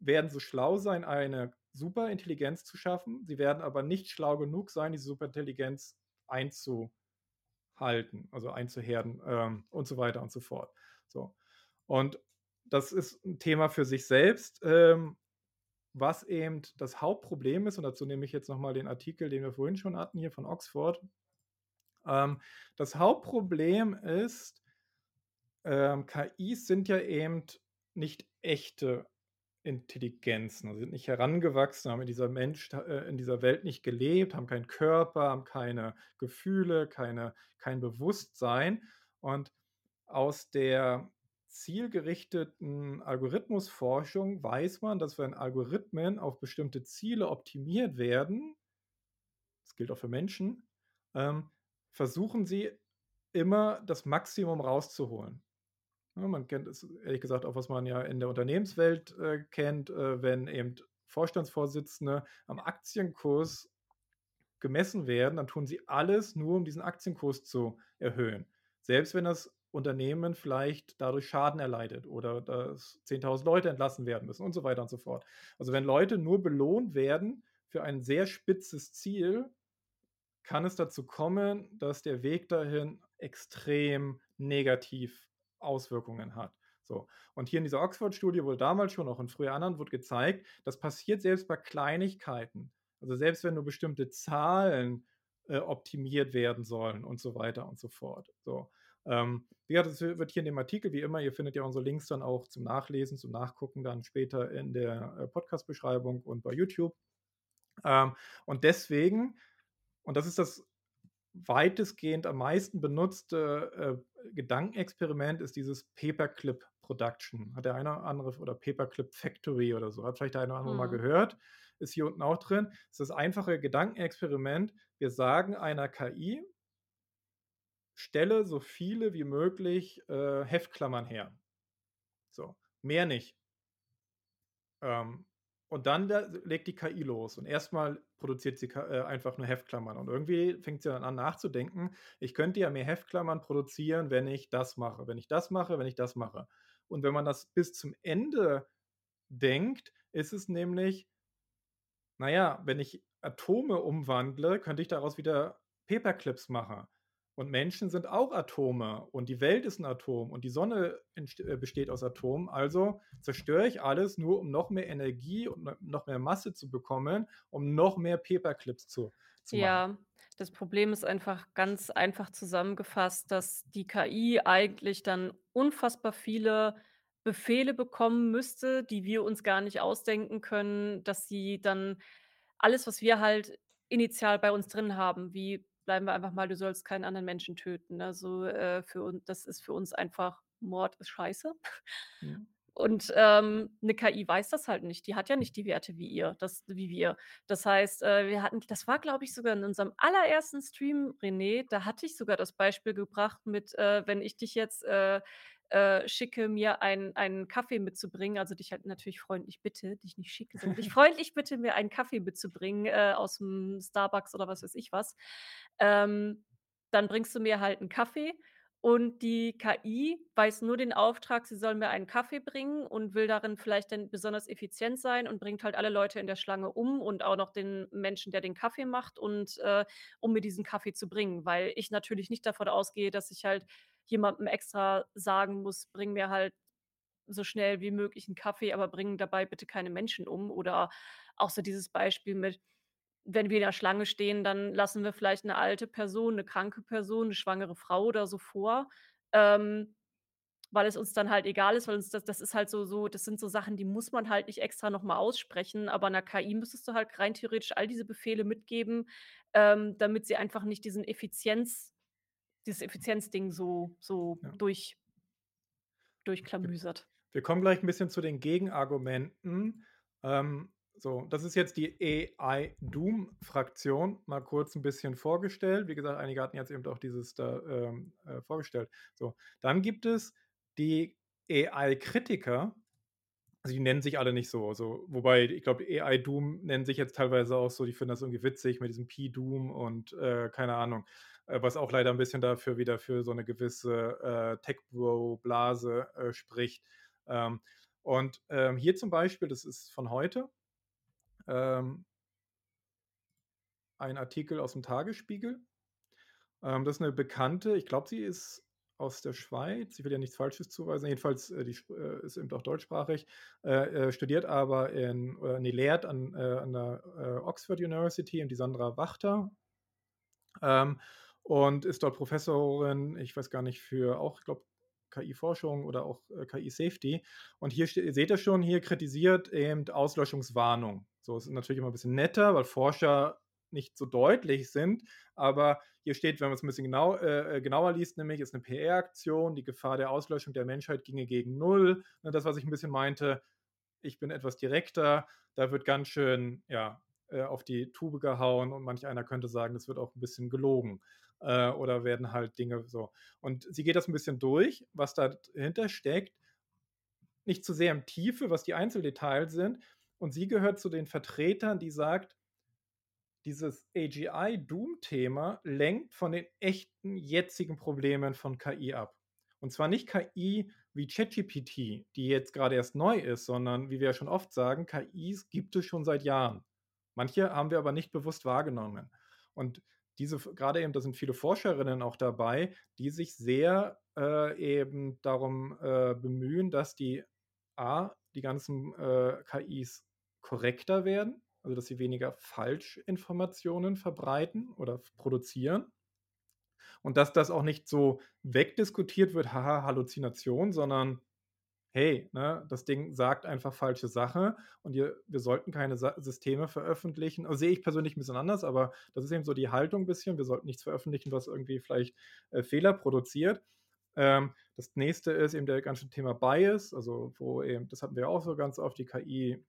werden so schlau sein, eine Superintelligenz zu schaffen. Sie werden aber nicht schlau genug sein, diese Superintelligenz einzuhalten, also, einzuherden, ähm, und so weiter und so fort. So. Und das ist 'n Thema für sich selbst, ähm, was eben das Hauptproblem ist und dazu nehme ich jetzt noch mal den Artikel, den wir vorhin schon hatten hier von Oxford. Ähm, das Hauptproblem ist ähm, KIs sind ja eben nicht echte Intelligenzen. Also, sind nicht herangewachsen, haben in dieser Mensch äh, in dieser Welt nicht gelebt, haben keinen Körper, haben keine Gefühle, keine kein Bewusstsein. Und aus der zielgerichteten Algorithmusforschung weiß man, dass wenn Algorithmen auf bestimmte Ziele optimiert werden das gilt auch für Menschen, ähm, versuchen sie immer das Maximum rauszuholen. Ne, man kennt es ehrlich gesagt auch, was man ja in der Unternehmenswelt, äh, kennt, äh, wenn eben Vorstandsvorsitzende am Aktienkurs gemessen werden, dann tun sie alles nur, um diesen Aktienkurs zu erhöhen. Selbst wenn das Unternehmen vielleicht dadurch Schaden erleidet oder dass 10.000 Leute entlassen werden müssen und so weiter und so fort. Also, wenn Leute nur belohnt werden für ein sehr spitzes Ziel, kann es dazu kommen, dass der Weg dahin extrem negativ Auswirkungen hat. So. Und hier in dieser Oxford-Studie wurde damals schon, auch in früher anderen, wurde gezeigt, das passiert selbst bei Kleinigkeiten. Also selbst wenn nur bestimmte Zahlen äh, optimiert werden sollen und so weiter und so fort. So. Ähm, wie gesagt, das wird hier in dem Artikel, wie immer, ihr findet ja unsere Links dann auch zum Nachlesen, zum Nachgucken dann später in der äh, Podcast-Beschreibung und bei YouTube. Ähm, und deswegen, und das ist das weitestgehend am meisten benutzte äh, Gedankenexperiment, ist dieses Paperclip Production. Hat der eine oder andere, oder Paperclip Factory oder so, hat vielleicht der eine oder andere mal Mhm. gehört, ist hier unten auch drin. Es ist das einfache Gedankenexperiment. Wir sagen einer KI, stelle so viele wie möglich äh, Heftklammern her. So, mehr nicht. Ähm, und dann da, legt die KI los und erstmal produziert sie äh, einfach nur Heftklammern und irgendwie fängt sie dann an nachzudenken, ich könnte ja mehr Heftklammern produzieren, wenn ich das mache, wenn ich das mache, wenn ich das mache. Und wenn man das bis zum Ende denkt, ist es nämlich, naja, wenn ich Atome umwandle, könnte ich daraus wieder Paperclips machen. Und Menschen sind auch Atome und die Welt ist ein Atom und die Sonne äh, besteht aus Atomen. Also zerstöre ich alles nur, um noch mehr Energie und no- noch mehr Masse zu bekommen, um noch mehr Paperclips zu, zu machen. Ja, das Problem ist einfach ganz einfach zusammengefasst, dass die KI eigentlich dann unfassbar viele Befehle bekommen müsste, die wir uns gar nicht ausdenken können, dass sie dann alles, was wir halt initial bei uns drin haben, wie bleiben wir einfach mal, du sollst keinen anderen Menschen töten. Also äh, für uns, das ist für uns einfach Mord ist scheiße. Mhm. Und, ähm, 'ne KI weiß das halt nicht. Die hat ja nicht die Werte wie ihr das wie wir. Das heißt, äh, wir hatten das war, glaube ich, sogar in unserem allerersten Stream, René, da hatte ich sogar das Beispiel gebracht mit, äh, wenn ich dich jetzt, äh, äh, schicke, mir einen einen Kaffee mitzubringen, also dich halt natürlich freundlich bitte, dich nicht schicke, sondern dich freundlich bitte, mir einen Kaffee mitzubringen, äh, aus'm Starbucks oder was weiß ich was. Ähm, dann bringst du mir halt 'n Kaffee und die KI weiß nur den Auftrag, sie soll mir einen Kaffee bringen und will darin vielleicht dann besonders effizient sein und bringt halt alle Leute in der Schlange um und auch noch den Menschen, der den Kaffee macht und, äh, um mir diesen Kaffee zu bringen, weil ich natürlich nicht davon ausgehe, dass ich halt jemandem extra sagen muss: „Bring mir halt so schnell wie möglich 'n Kaffee, aber bring dabei bitte keine Menschen um.“ Oder auch so dieses Beispiel mit, wenn wir in der Schlange stehen, dann lassen wir vielleicht 'ne alte Person, 'ne kranke Person, 'ne schwangere Frau oder so vor, ähm, weil es uns dann halt egal ist, weil uns das das ist halt so so das sind so Sachen, die muss man halt nicht extra noch mal aussprechen, aber 'ner KI müsstest du halt rein theoretisch all diese Befehle mitgeben, ähm, damit sie einfach nicht diesen Effizienz dieses Effizienzding so so Ja. durch durchklamüsert. Wir kommen gleich ein bisschen zu den Gegenargumenten. Ähm, so, das ist jetzt die AI-Doom-Fraktion mal kurz ein bisschen vorgestellt. Wie gesagt, einige hatten jetzt eben auch dieses da ähm, äh, vorgestellt. So, dann gibt es die AI-Kritiker. Also die nennen sich alle nicht so. so wobei, ich glaube, AI-Doom nennen sich jetzt teilweise auch so, die finden das irgendwie witzig mit diesem P-Doom und äh, keine Ahnung. Äh, was auch leider ein bisschen dafür wieder für so eine gewisse äh, Tech-Bro-Blase äh, spricht. Ähm, und ähm, hier zum Beispiel, das ist von heute, ähm, ein Artikel aus dem Tagesspiegel. Ähm, das ist eine Bekannte, ich glaube, sie ist aus der Schweiz, ich will ja nichts Falsches zuweisen, jedenfalls äh, die äh, ist eben auch deutschsprachig, äh, studiert aber in, oder nee, lehrt an, an der Oxford University, und die Sandra Wachter. Ähm, und ist dort Professorin, ich weiß gar nicht, für auch, ich glaube, KI-Forschung oder auch äh, KI-Safety. Und hier ste- seht ihr schon, hier kritisiert eben Auslöschungswarnung. So ist natürlich immer ein bisschen netter, weil Forscher nicht so deutlich sind. Aber hier steht, wenn man es ein bisschen genau, äh, äh, genauer liest, nämlich ist eine PR-Aktion, die Gefahr der Auslöschung der Menschheit ginge gegen Null. Ne, das, was ich ein bisschen meinte, ich bin etwas direkter, da wird ganz schön, ja, äh, auf die Tube gehauen und manch einer könnte sagen, das wird auch ein bisschen gelogen. Äh, oder werden halt Dinge so. Und sie geht das ein bisschen durch, was dahinter steckt. Nicht zu sehr im Tiefe, was die Einzeldetails sind. Und sie gehört zu den Vertretern, die sagt, dieses AGI-Doom-Thema lenkt von den echten jetzigen Problemen von KI ab. Und zwar nicht KI wie ChatGPT, die jetzt gerade erst neu ist, sondern wie wir ja schon oft sagen, KIs gibt es schon seit Jahren. Manche haben wir aber nicht bewusst wahrgenommen. Und diese gerade eben, da sind viele Forscherinnen auch dabei, die sich sehr äh, eben darum äh, bemühen, dass die A, die ganzen äh, KIs korrekter werden, also dass sie weniger Falschinformationen verbreiten oder produzieren. Und dass das auch nicht so wegdiskutiert wird, haha, Halluzination, sondern hey, ne, das Ding sagt einfach falsche Sache und ihr, wir sollten keine Sa Systeme veröffentlichen. Also sehe ich persönlich ein bisschen anders, aber das ist eben so die Haltung ein bisschen. Wir sollten nichts veröffentlichen, was irgendwie vielleicht äh, Fehler produziert. Ähm, das nächste ist eben der ganze Thema Bias, also wo eben, das hatten wir auch so ganz oft, die KI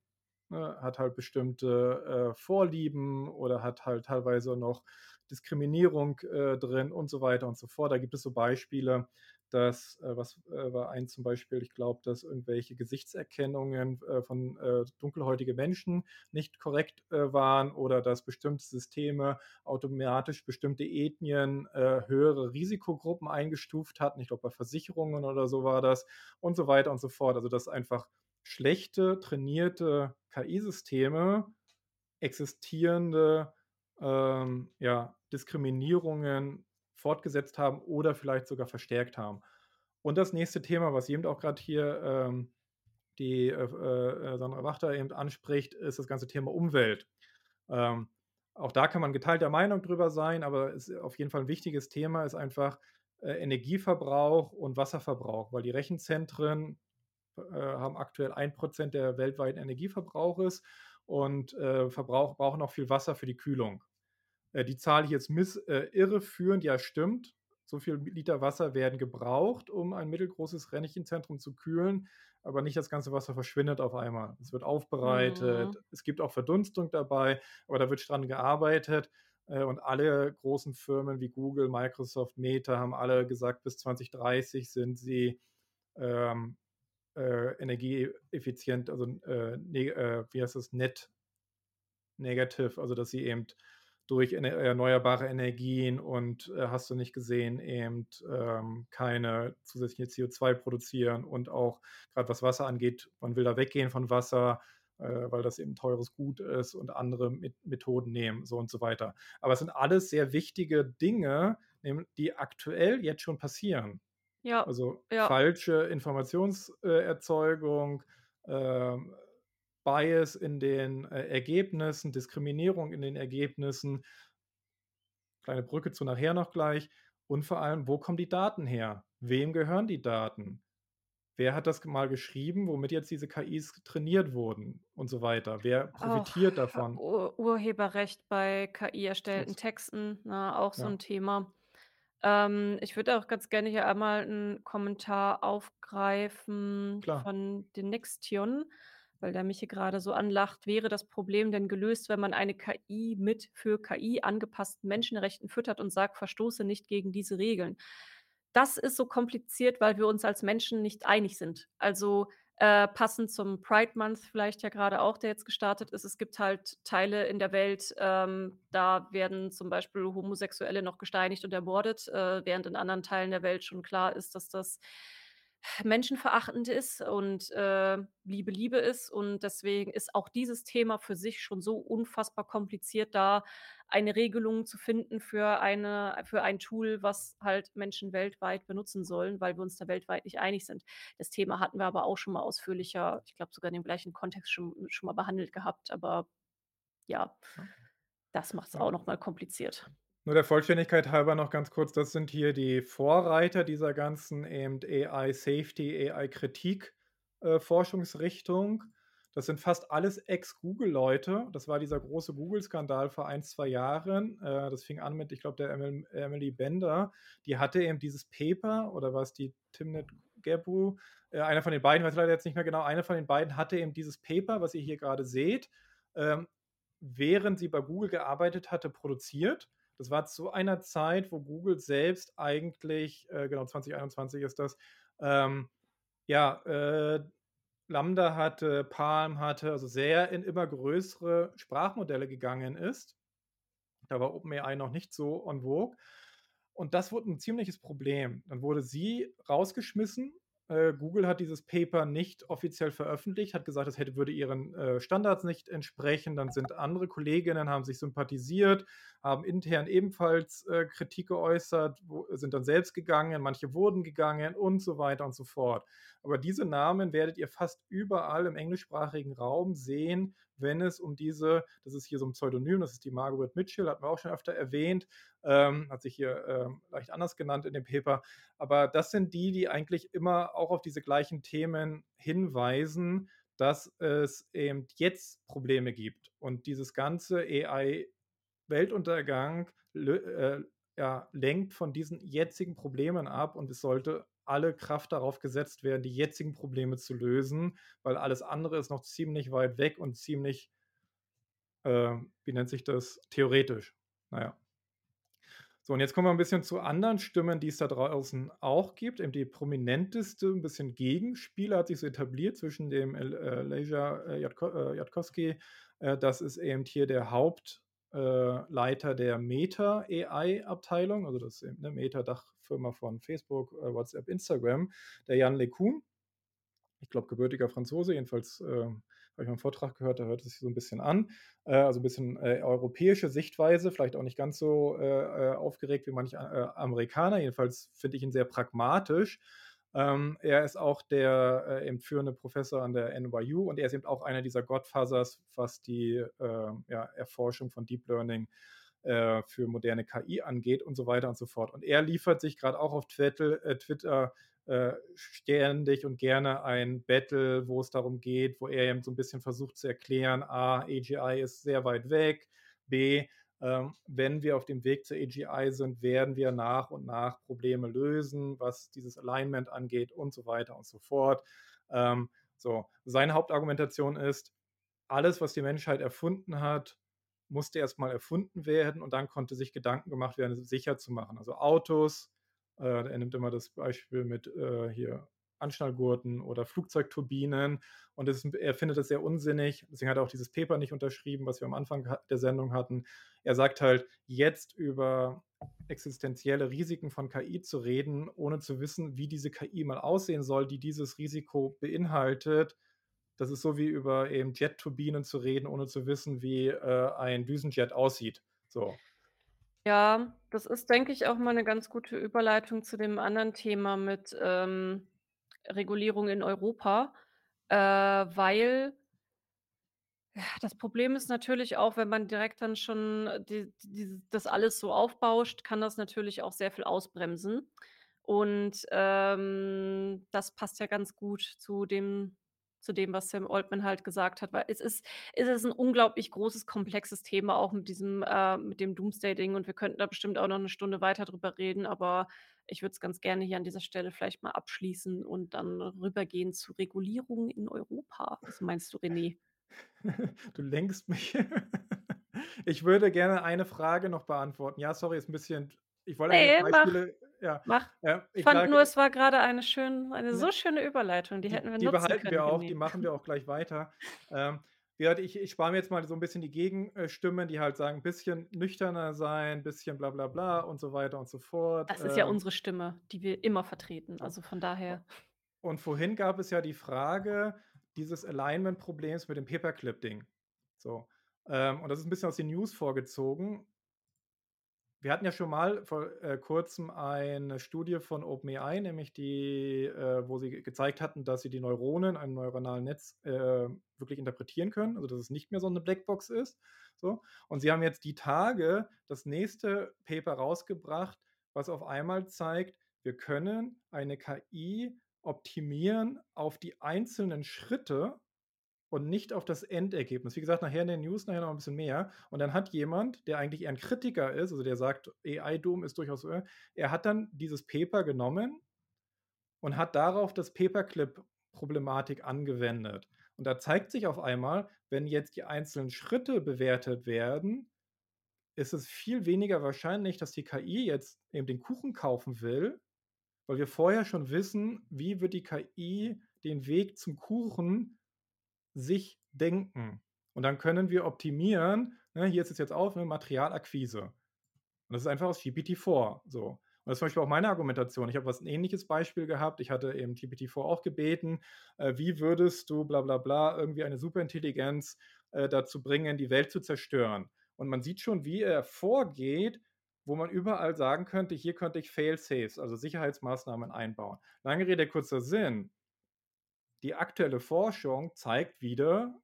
ne, hat halt bestimmte äh, Vorlieben oder hat halt teilweise noch Diskriminierung äh, drin und so weiter und so fort. Da gibt es so Beispiele, dass, äh, was äh, war ein zum Beispiel, ich glaube, dass irgendwelche Gesichtserkennungen äh, von äh, dunkelhäutigen Menschen nicht korrekt äh, waren oder dass bestimmte Systeme automatisch bestimmte Ethnien äh, höhere Risikogruppen eingestuft hatten. Ich glaube, bei Versicherungen oder so war das und so weiter und so fort. Also, dass einfach schlechte, trainierte KI-Systeme existierende ähm, ja, Diskriminierungen fortgesetzt haben oder vielleicht sogar verstärkt haben. Und das nächste Thema, was eben auch gerade hier ähm, die äh, äh, Sandra Wachter eben anspricht, ist das ganze Thema Umwelt. Ähm, auch da kann man geteilter Meinung drüber sein, aber ist auf jeden Fall ein wichtiges Thema, ist einfach äh, Energieverbrauch und Wasserverbrauch, weil die Rechenzentren äh, haben aktuell 1% der weltweiten Energieverbrauches und äh, verbrauch, brauchen auch viel Wasser für die Kühlung. Äh, die Zahl hier ist miss, äh, irreführend, ja stimmt. So viel Liter Wasser werden gebraucht, um ein mittelgroßes Rennichenzentrum zu kühlen, aber nicht das ganze Wasser verschwindet auf einmal. Es wird aufbereitet, mhm. es gibt auch Verdunstung dabei, aber da wird dran gearbeitet. Äh, und alle großen Firmen wie Google, Microsoft, Meta haben alle gesagt, bis 2030 sind sie ähm, äh, energieeffizient, also äh, ne, äh, wie heißt das, net negative, also dass sie eben durch erneuerbare Energien und äh, hast du nicht gesehen, eben ähm, keine zusätzliche CO2 produzieren und auch gerade was Wasser angeht, man will da weggehen von Wasser, äh, weil das eben teures Gut ist und andere Met Methoden nehmen, so und so weiter. Aber es sind alles sehr wichtige Dinge, die aktuell jetzt schon passieren. Ja. Also ja. falsche Informationserzeugung, äh, Bias in den äh, Ergebnissen, Diskriminierung in den Ergebnissen. Kleine Brücke zu nachher noch gleich. Und vor allem, wo kommen die Daten her? Wem gehören die Daten? Wer hat das mal geschrieben, womit jetzt diese KIs trainiert wurden und so weiter? Wer profitiert auch davon? Ur Urheberrecht bei KI erstellten Texten, na, ne, auch so ja. ein Thema. Ähm, ich würde auch ganz gerne hier einmal einen Kommentar aufgreifen Klar. von den Nextion weil der mich hier gerade so anlacht, wäre das Problem denn gelöst, wenn man eine KI mit für KI angepassten Menschenrechten füttert und sagt, verstoße nicht gegen diese Regeln. Das ist so kompliziert, weil wir uns als Menschen nicht einig sind. Also äh, passend zum Pride Month vielleicht ja gerade auch, der jetzt gestartet ist. Es gibt halt Teile in der Welt, ähm, da werden zum Beispiel Homosexuelle noch gesteinigt und ermordet, äh, während in anderen Teilen der Welt schon klar ist, dass das menschenverachtend ist und äh, Liebe Liebe ist. Und deswegen ist auch dieses Thema für sich schon so unfassbar kompliziert, da eine Regelung zu finden für, eine, für ein Tool, was halt Menschen weltweit benutzen sollen, weil wir uns da weltweit nicht einig sind. Das Thema hatten wir aber auch schon mal ausführlicher, ich glaube sogar in dem gleichen Kontext schon, schon mal behandelt gehabt. Aber ja, das macht es auch noch mal kompliziert. Nur der Vollständigkeit halber noch ganz kurz, das sind hier die Vorreiter dieser ganzen AI-Safety, AI-Kritik-Forschungsrichtung. Äh, das sind fast alles Ex-Google-Leute. Das war dieser große Google-Skandal vor ein, zwei Jahren. Äh, das fing an mit, ich glaube, der Emily Bender. Die hatte eben dieses Paper, oder war es die Timnit Gebru? Äh, einer von den beiden, weiß leider jetzt nicht mehr genau, einer von den beiden hatte eben dieses Paper, was ihr hier gerade seht, ähm, während sie bei Google gearbeitet hatte, produziert das war zu einer Zeit, wo Google selbst eigentlich, äh, genau 2021 ist das, ähm, ja, äh, Lambda hatte, Palm hatte, also sehr in immer größere Sprachmodelle gegangen ist. Da war OpenAI noch nicht so on vogue. Und das wurde ein ziemliches Problem. Dann wurde sie rausgeschmissen äh, Google hat dieses Paper nicht offiziell veröffentlicht, hat gesagt, es hätte würde ihren, äh, Standards nicht entsprechen. Dann sind andere Kolleginnen haben sich sympathisiert, haben intern ebenfalls, äh, Kritik geäußert, wo sind dann selbst gegangen, manche wurden gegangen und so weiter und so fort. Aber diese Namen werdet ihr fast überall im englischsprachigen Raum sehen, wenn es um diese das ist hier so 'n Pseudonym, das ist die Margaret Mitchell, hatten wir auch schon öfter erwähnt, ähm, hat sich hier, ähm, leicht anders genannt in dem Paper. Aber das sind die, die eigentlich immer auch auf diese gleichen Themen hinweisen, dass es eben jetzt Probleme gibt und dieses ganze AI-Weltuntergang äh, ja, lenkt von diesen jetzigen Problemen ab und es sollte alle Kraft darauf gesetzt werden, die jetzigen Probleme zu lösen, weil alles andere ist noch ziemlich weit weg und ziemlich äh, wie nennt sich das, theoretisch. Na ja. So, und jetzt kommen wir 'n bisschen zu anderen Stimmen, die es da draußen auch gibt. Eben die prominenteste 'n bisschen Gegenspieler hat sich so etabliert zwischen dem äh, Leja, äh, äh, Yudkowsky. Äh, das ist eben hier der Haupt äh, der Meta AI-Abteilung, also das eben 'ne Meta-Dachfirma von Facebook, äh, WhatsApp, Instagram, der Yann LeCun. Ich glaube, gebürtiger Franzose, jedenfalls, ähm, habe ich mal 'n Vortrag gehört, da hört es sich so 'n bisschen an. Äh, also 'n bisschen, äh, europäische Sichtweise, vielleicht auch nicht ganz so, äh, äh, aufgeregt wie manche, äh, Amerikaner. Jedenfalls finde ich ihn sehr pragmatisch. Ähm, er ist auch der, äh, eben führende Professor an der NYU und er ist eben auch einer dieser Godfathers, was die, äh, ja, Erforschung von Deep Learning, äh, für moderne KI angeht und so weiter und so fort. Und er liefert sich grad auch auf Twittel äh, Twitter, äh, ständig und gerne ein Battle, wo es darum geht, wo er eben so 'n bisschen versucht zu erklären: A, AGI ist sehr weit weg. B, ähm, wenn wir auf dem Weg zur AGI sind, werden wir nach und nach Probleme lösen, was dieses Alignment angeht und so weiter und so fort. Ähm, so, seine Hauptargumentation ist: Alles, was die Menschheit erfunden hat, musste erst mal erfunden werden und dann konnte sich Gedanken gemacht werden, es sicher zu machen. Also Autos, äh, er nimmt immer das Beispiel mit, äh, hier Anschnallgurten oder Flugzeugturbinen und es er findet das sehr unsinnig. Deswegen hat er auch dieses Paper nicht unterschrieben, was wir am Anfang der Sendung hatten. Er sagt halt, jetzt über existenzielle Risiken von KI zu reden, ohne zu wissen, wie diese KI mal aussehen soll, die dieses Risiko beinhaltet. Das ist so wie über eben Jetturbinen zu reden, ohne zu wissen, wie, äh, ein Düsenjet aussieht. So. Ja, das ist, denke ich, auch mal 'ne ganz gute Überleitung zu dem anderen Thema mit, ähm, Regulierung in Europa, äh, weil das Problem ist natürlich auch, wenn man direkt dann schon die dieses das alles so aufbauscht, kann das natürlich auch sehr viel ausbremsen. Und, ähm, das passt ja ganz gut zu dem zu dem, was Sam Altman halt gesagt hat, weil es ist es ist 'n unglaublich großes, komplexes Thema auch mit diesem äh, mit dem Doomsday-Ding und wir könnten da bestimmt auch noch 'ne Stunde weiter drüber reden, aber ich würde es ganz gerne hier an dieser Stelle vielleicht mal abschließen und dann rübergehen zu Regulierung in Europa. Was meinst du, René? (laughs) Du lenkst mich. (laughs) Ich würde gerne eine Frage noch beantworten. Ja, sorry, ist 'n bisschen ich wollte Ne, mach. Ja, Mach. ja, Ich fand nur, es war grade eine schön eine Ne. so schöne Überleitung, die Die hätten wir die nutzen behalten können, wir auch, die (laughs) machen wir auch gleich weiter. Ähm, ich ich spare mir jetzt mal so 'n bisschen die Gegen äh, Stimmen, die halt sagen: „Bisschen nüchterner sein, bisschen bla bla bla“ und so weiter und so fort. Das ist ja Ähm unsere Stimme, die wir immer vertreten. So. Also, von daher Und vorhin gab es ja die Frage dieses Alignment-Problems mit dem Paperclip-Ding. So, ähm, und das ist 'n bisschen aus den News vorgezogen. Wir hatten ja schon mal vor, äh, Kurzem eine Studie von OpenAI, nämlich die äh, wo sie ge gezeigt hatten, dass sie die Neuronen, einem neuronalen Netz, äh, wirklich interpretieren können, also dass es nicht mehr so 'ne Blackbox ist, so. Und sie haben jetzt die Tage das nächste Paper rausgebracht, was auf einmal zeigt, wir können eine KI optimieren auf die einzelnen Schritte und nicht auf das Endergebnis. Wie gesagt, nachher in den News nachher noch 'n bisschen mehr. Und dann hat jemand, der eigentlich eher 'n Kritiker ist, also der sagt, AI-Doom ist durchaus äh, er hat dann dieses Paper genommen und hat darauf das Paperclip-Problematik angewendet. Und da zeigt sich auf einmal, wenn jetzt die einzelnen Schritte bewertet werden, ist es viel weniger wahrscheinlich, dass die KI jetzt eben den Kuchen kaufen will, weil wir vorher schon wissen, wie wird die KI den Weg zum Kuchen sich denken. Und dann können wir optimieren, ne, hier ist es jetzt auf, ne, Materialakquise. Und das ist einfach aus GPT-4 so. Und das ist zum Beispiel auch meine Argumentation. Ich habe was 'n ähnliches Beispiel gehapt. Ich hatte eben GPT-4 auch gebeten, äh, wie würdest du bla bla bla irgendwie eine Superintelligenz, äh, dazu bringen, die Welt zu zerstören? Und man sieht schon, wie er vorgeht, wo man überall sagen könnte: „Hier könnte ich Fail-Safes, also Sicherheitsmaßnahmen einbauen.“ Lange Rede, kurzer Sinn. Die aktuelle Forschung zeigt wieder,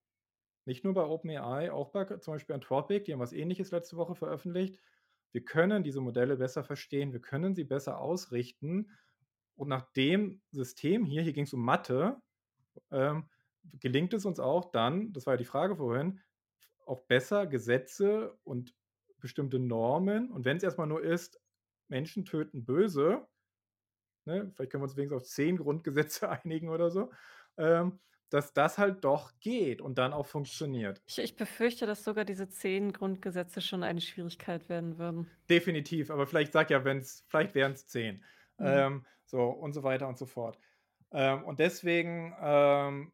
nicht nur bei OpenAI, auch bei zum Beispiel Anthropic, die haben was Ähnliches letzte Woche veröffentlicht. Wir können diese Modelle besser verstehen, wir können sie besser ausrichten. Und nach dem System hier, hier ging's um Mathe, ähm, gelingt es uns auch dann, das war ja die Frage vorhin, auch besser Gesetze und bestimmte Normen und wenn's erst mal nur ist, Menschen töten böse, ne? Vielleicht können wir uns wenigstens auf 10 Grundgesetze (laughs) einigen oder so, ähm, dass das halt doch geht und dann auch funktioniert. Ich ich befürchte, dass sogar diese 10 Grundgesetze schon eine Schwierigkeit werden würden. Definitiv, aber vielleicht sage ja, wenn's vielleicht wären's 10. Mhm. Ähm, so und so weiter und so fort. Ähm, und deswegen, ähm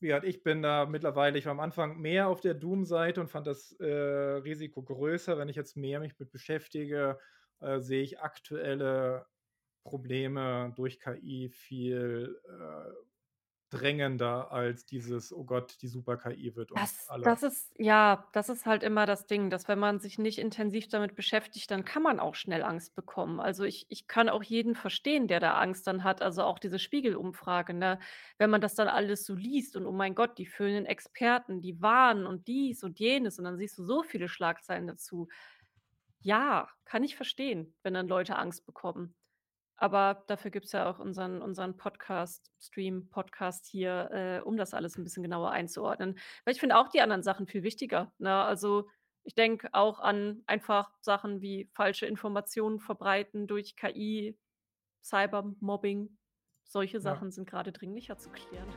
wie gesagt, ich bin da mittlerweile ich war am Anfang mehr auf der Doom-Seite und fand das, äh, Risiko größer. Wenn ich jetzt mehr mich mit beschäftige, äh, sehe ich aktuelle Probleme durch KI viel, äh, drängender als dieses: „Oh Gott, die Super-KI wird uns Das alle“ das ist ja, das ist halt immer das Ding, dass wenn man sich nicht intensiv damit beschäftigt, dann kann man auch schnell Angst bekommen. Also, ich ich kann auch jeden verstehen, der da Angst dann hat, also auch diese Spiegel-Umfrage, ne? Wenn man das dann alles so liest und: „Oh mein Gott, die führenden Experten, die warnen und dies und jenes“, und dann siehst du so viele Schlagzeilen dazu. Ja, kann ich verstehen, wenn dann Leute Angst bekommen. Aber dafür gibt's ja auch unseren unseren Podcast Stream Podcast hier, äh, um das alles 'n bisschen genauer einzuordnen. Weil ich finde auch die anderen Sachen viel wichtiger, ne? Also, ich denke auch an einfach Sachen wie falsche Informationen verbreiten durch KI, Cybermobbing. Solche Ja. Sachen sind grade dringlicher zu klären.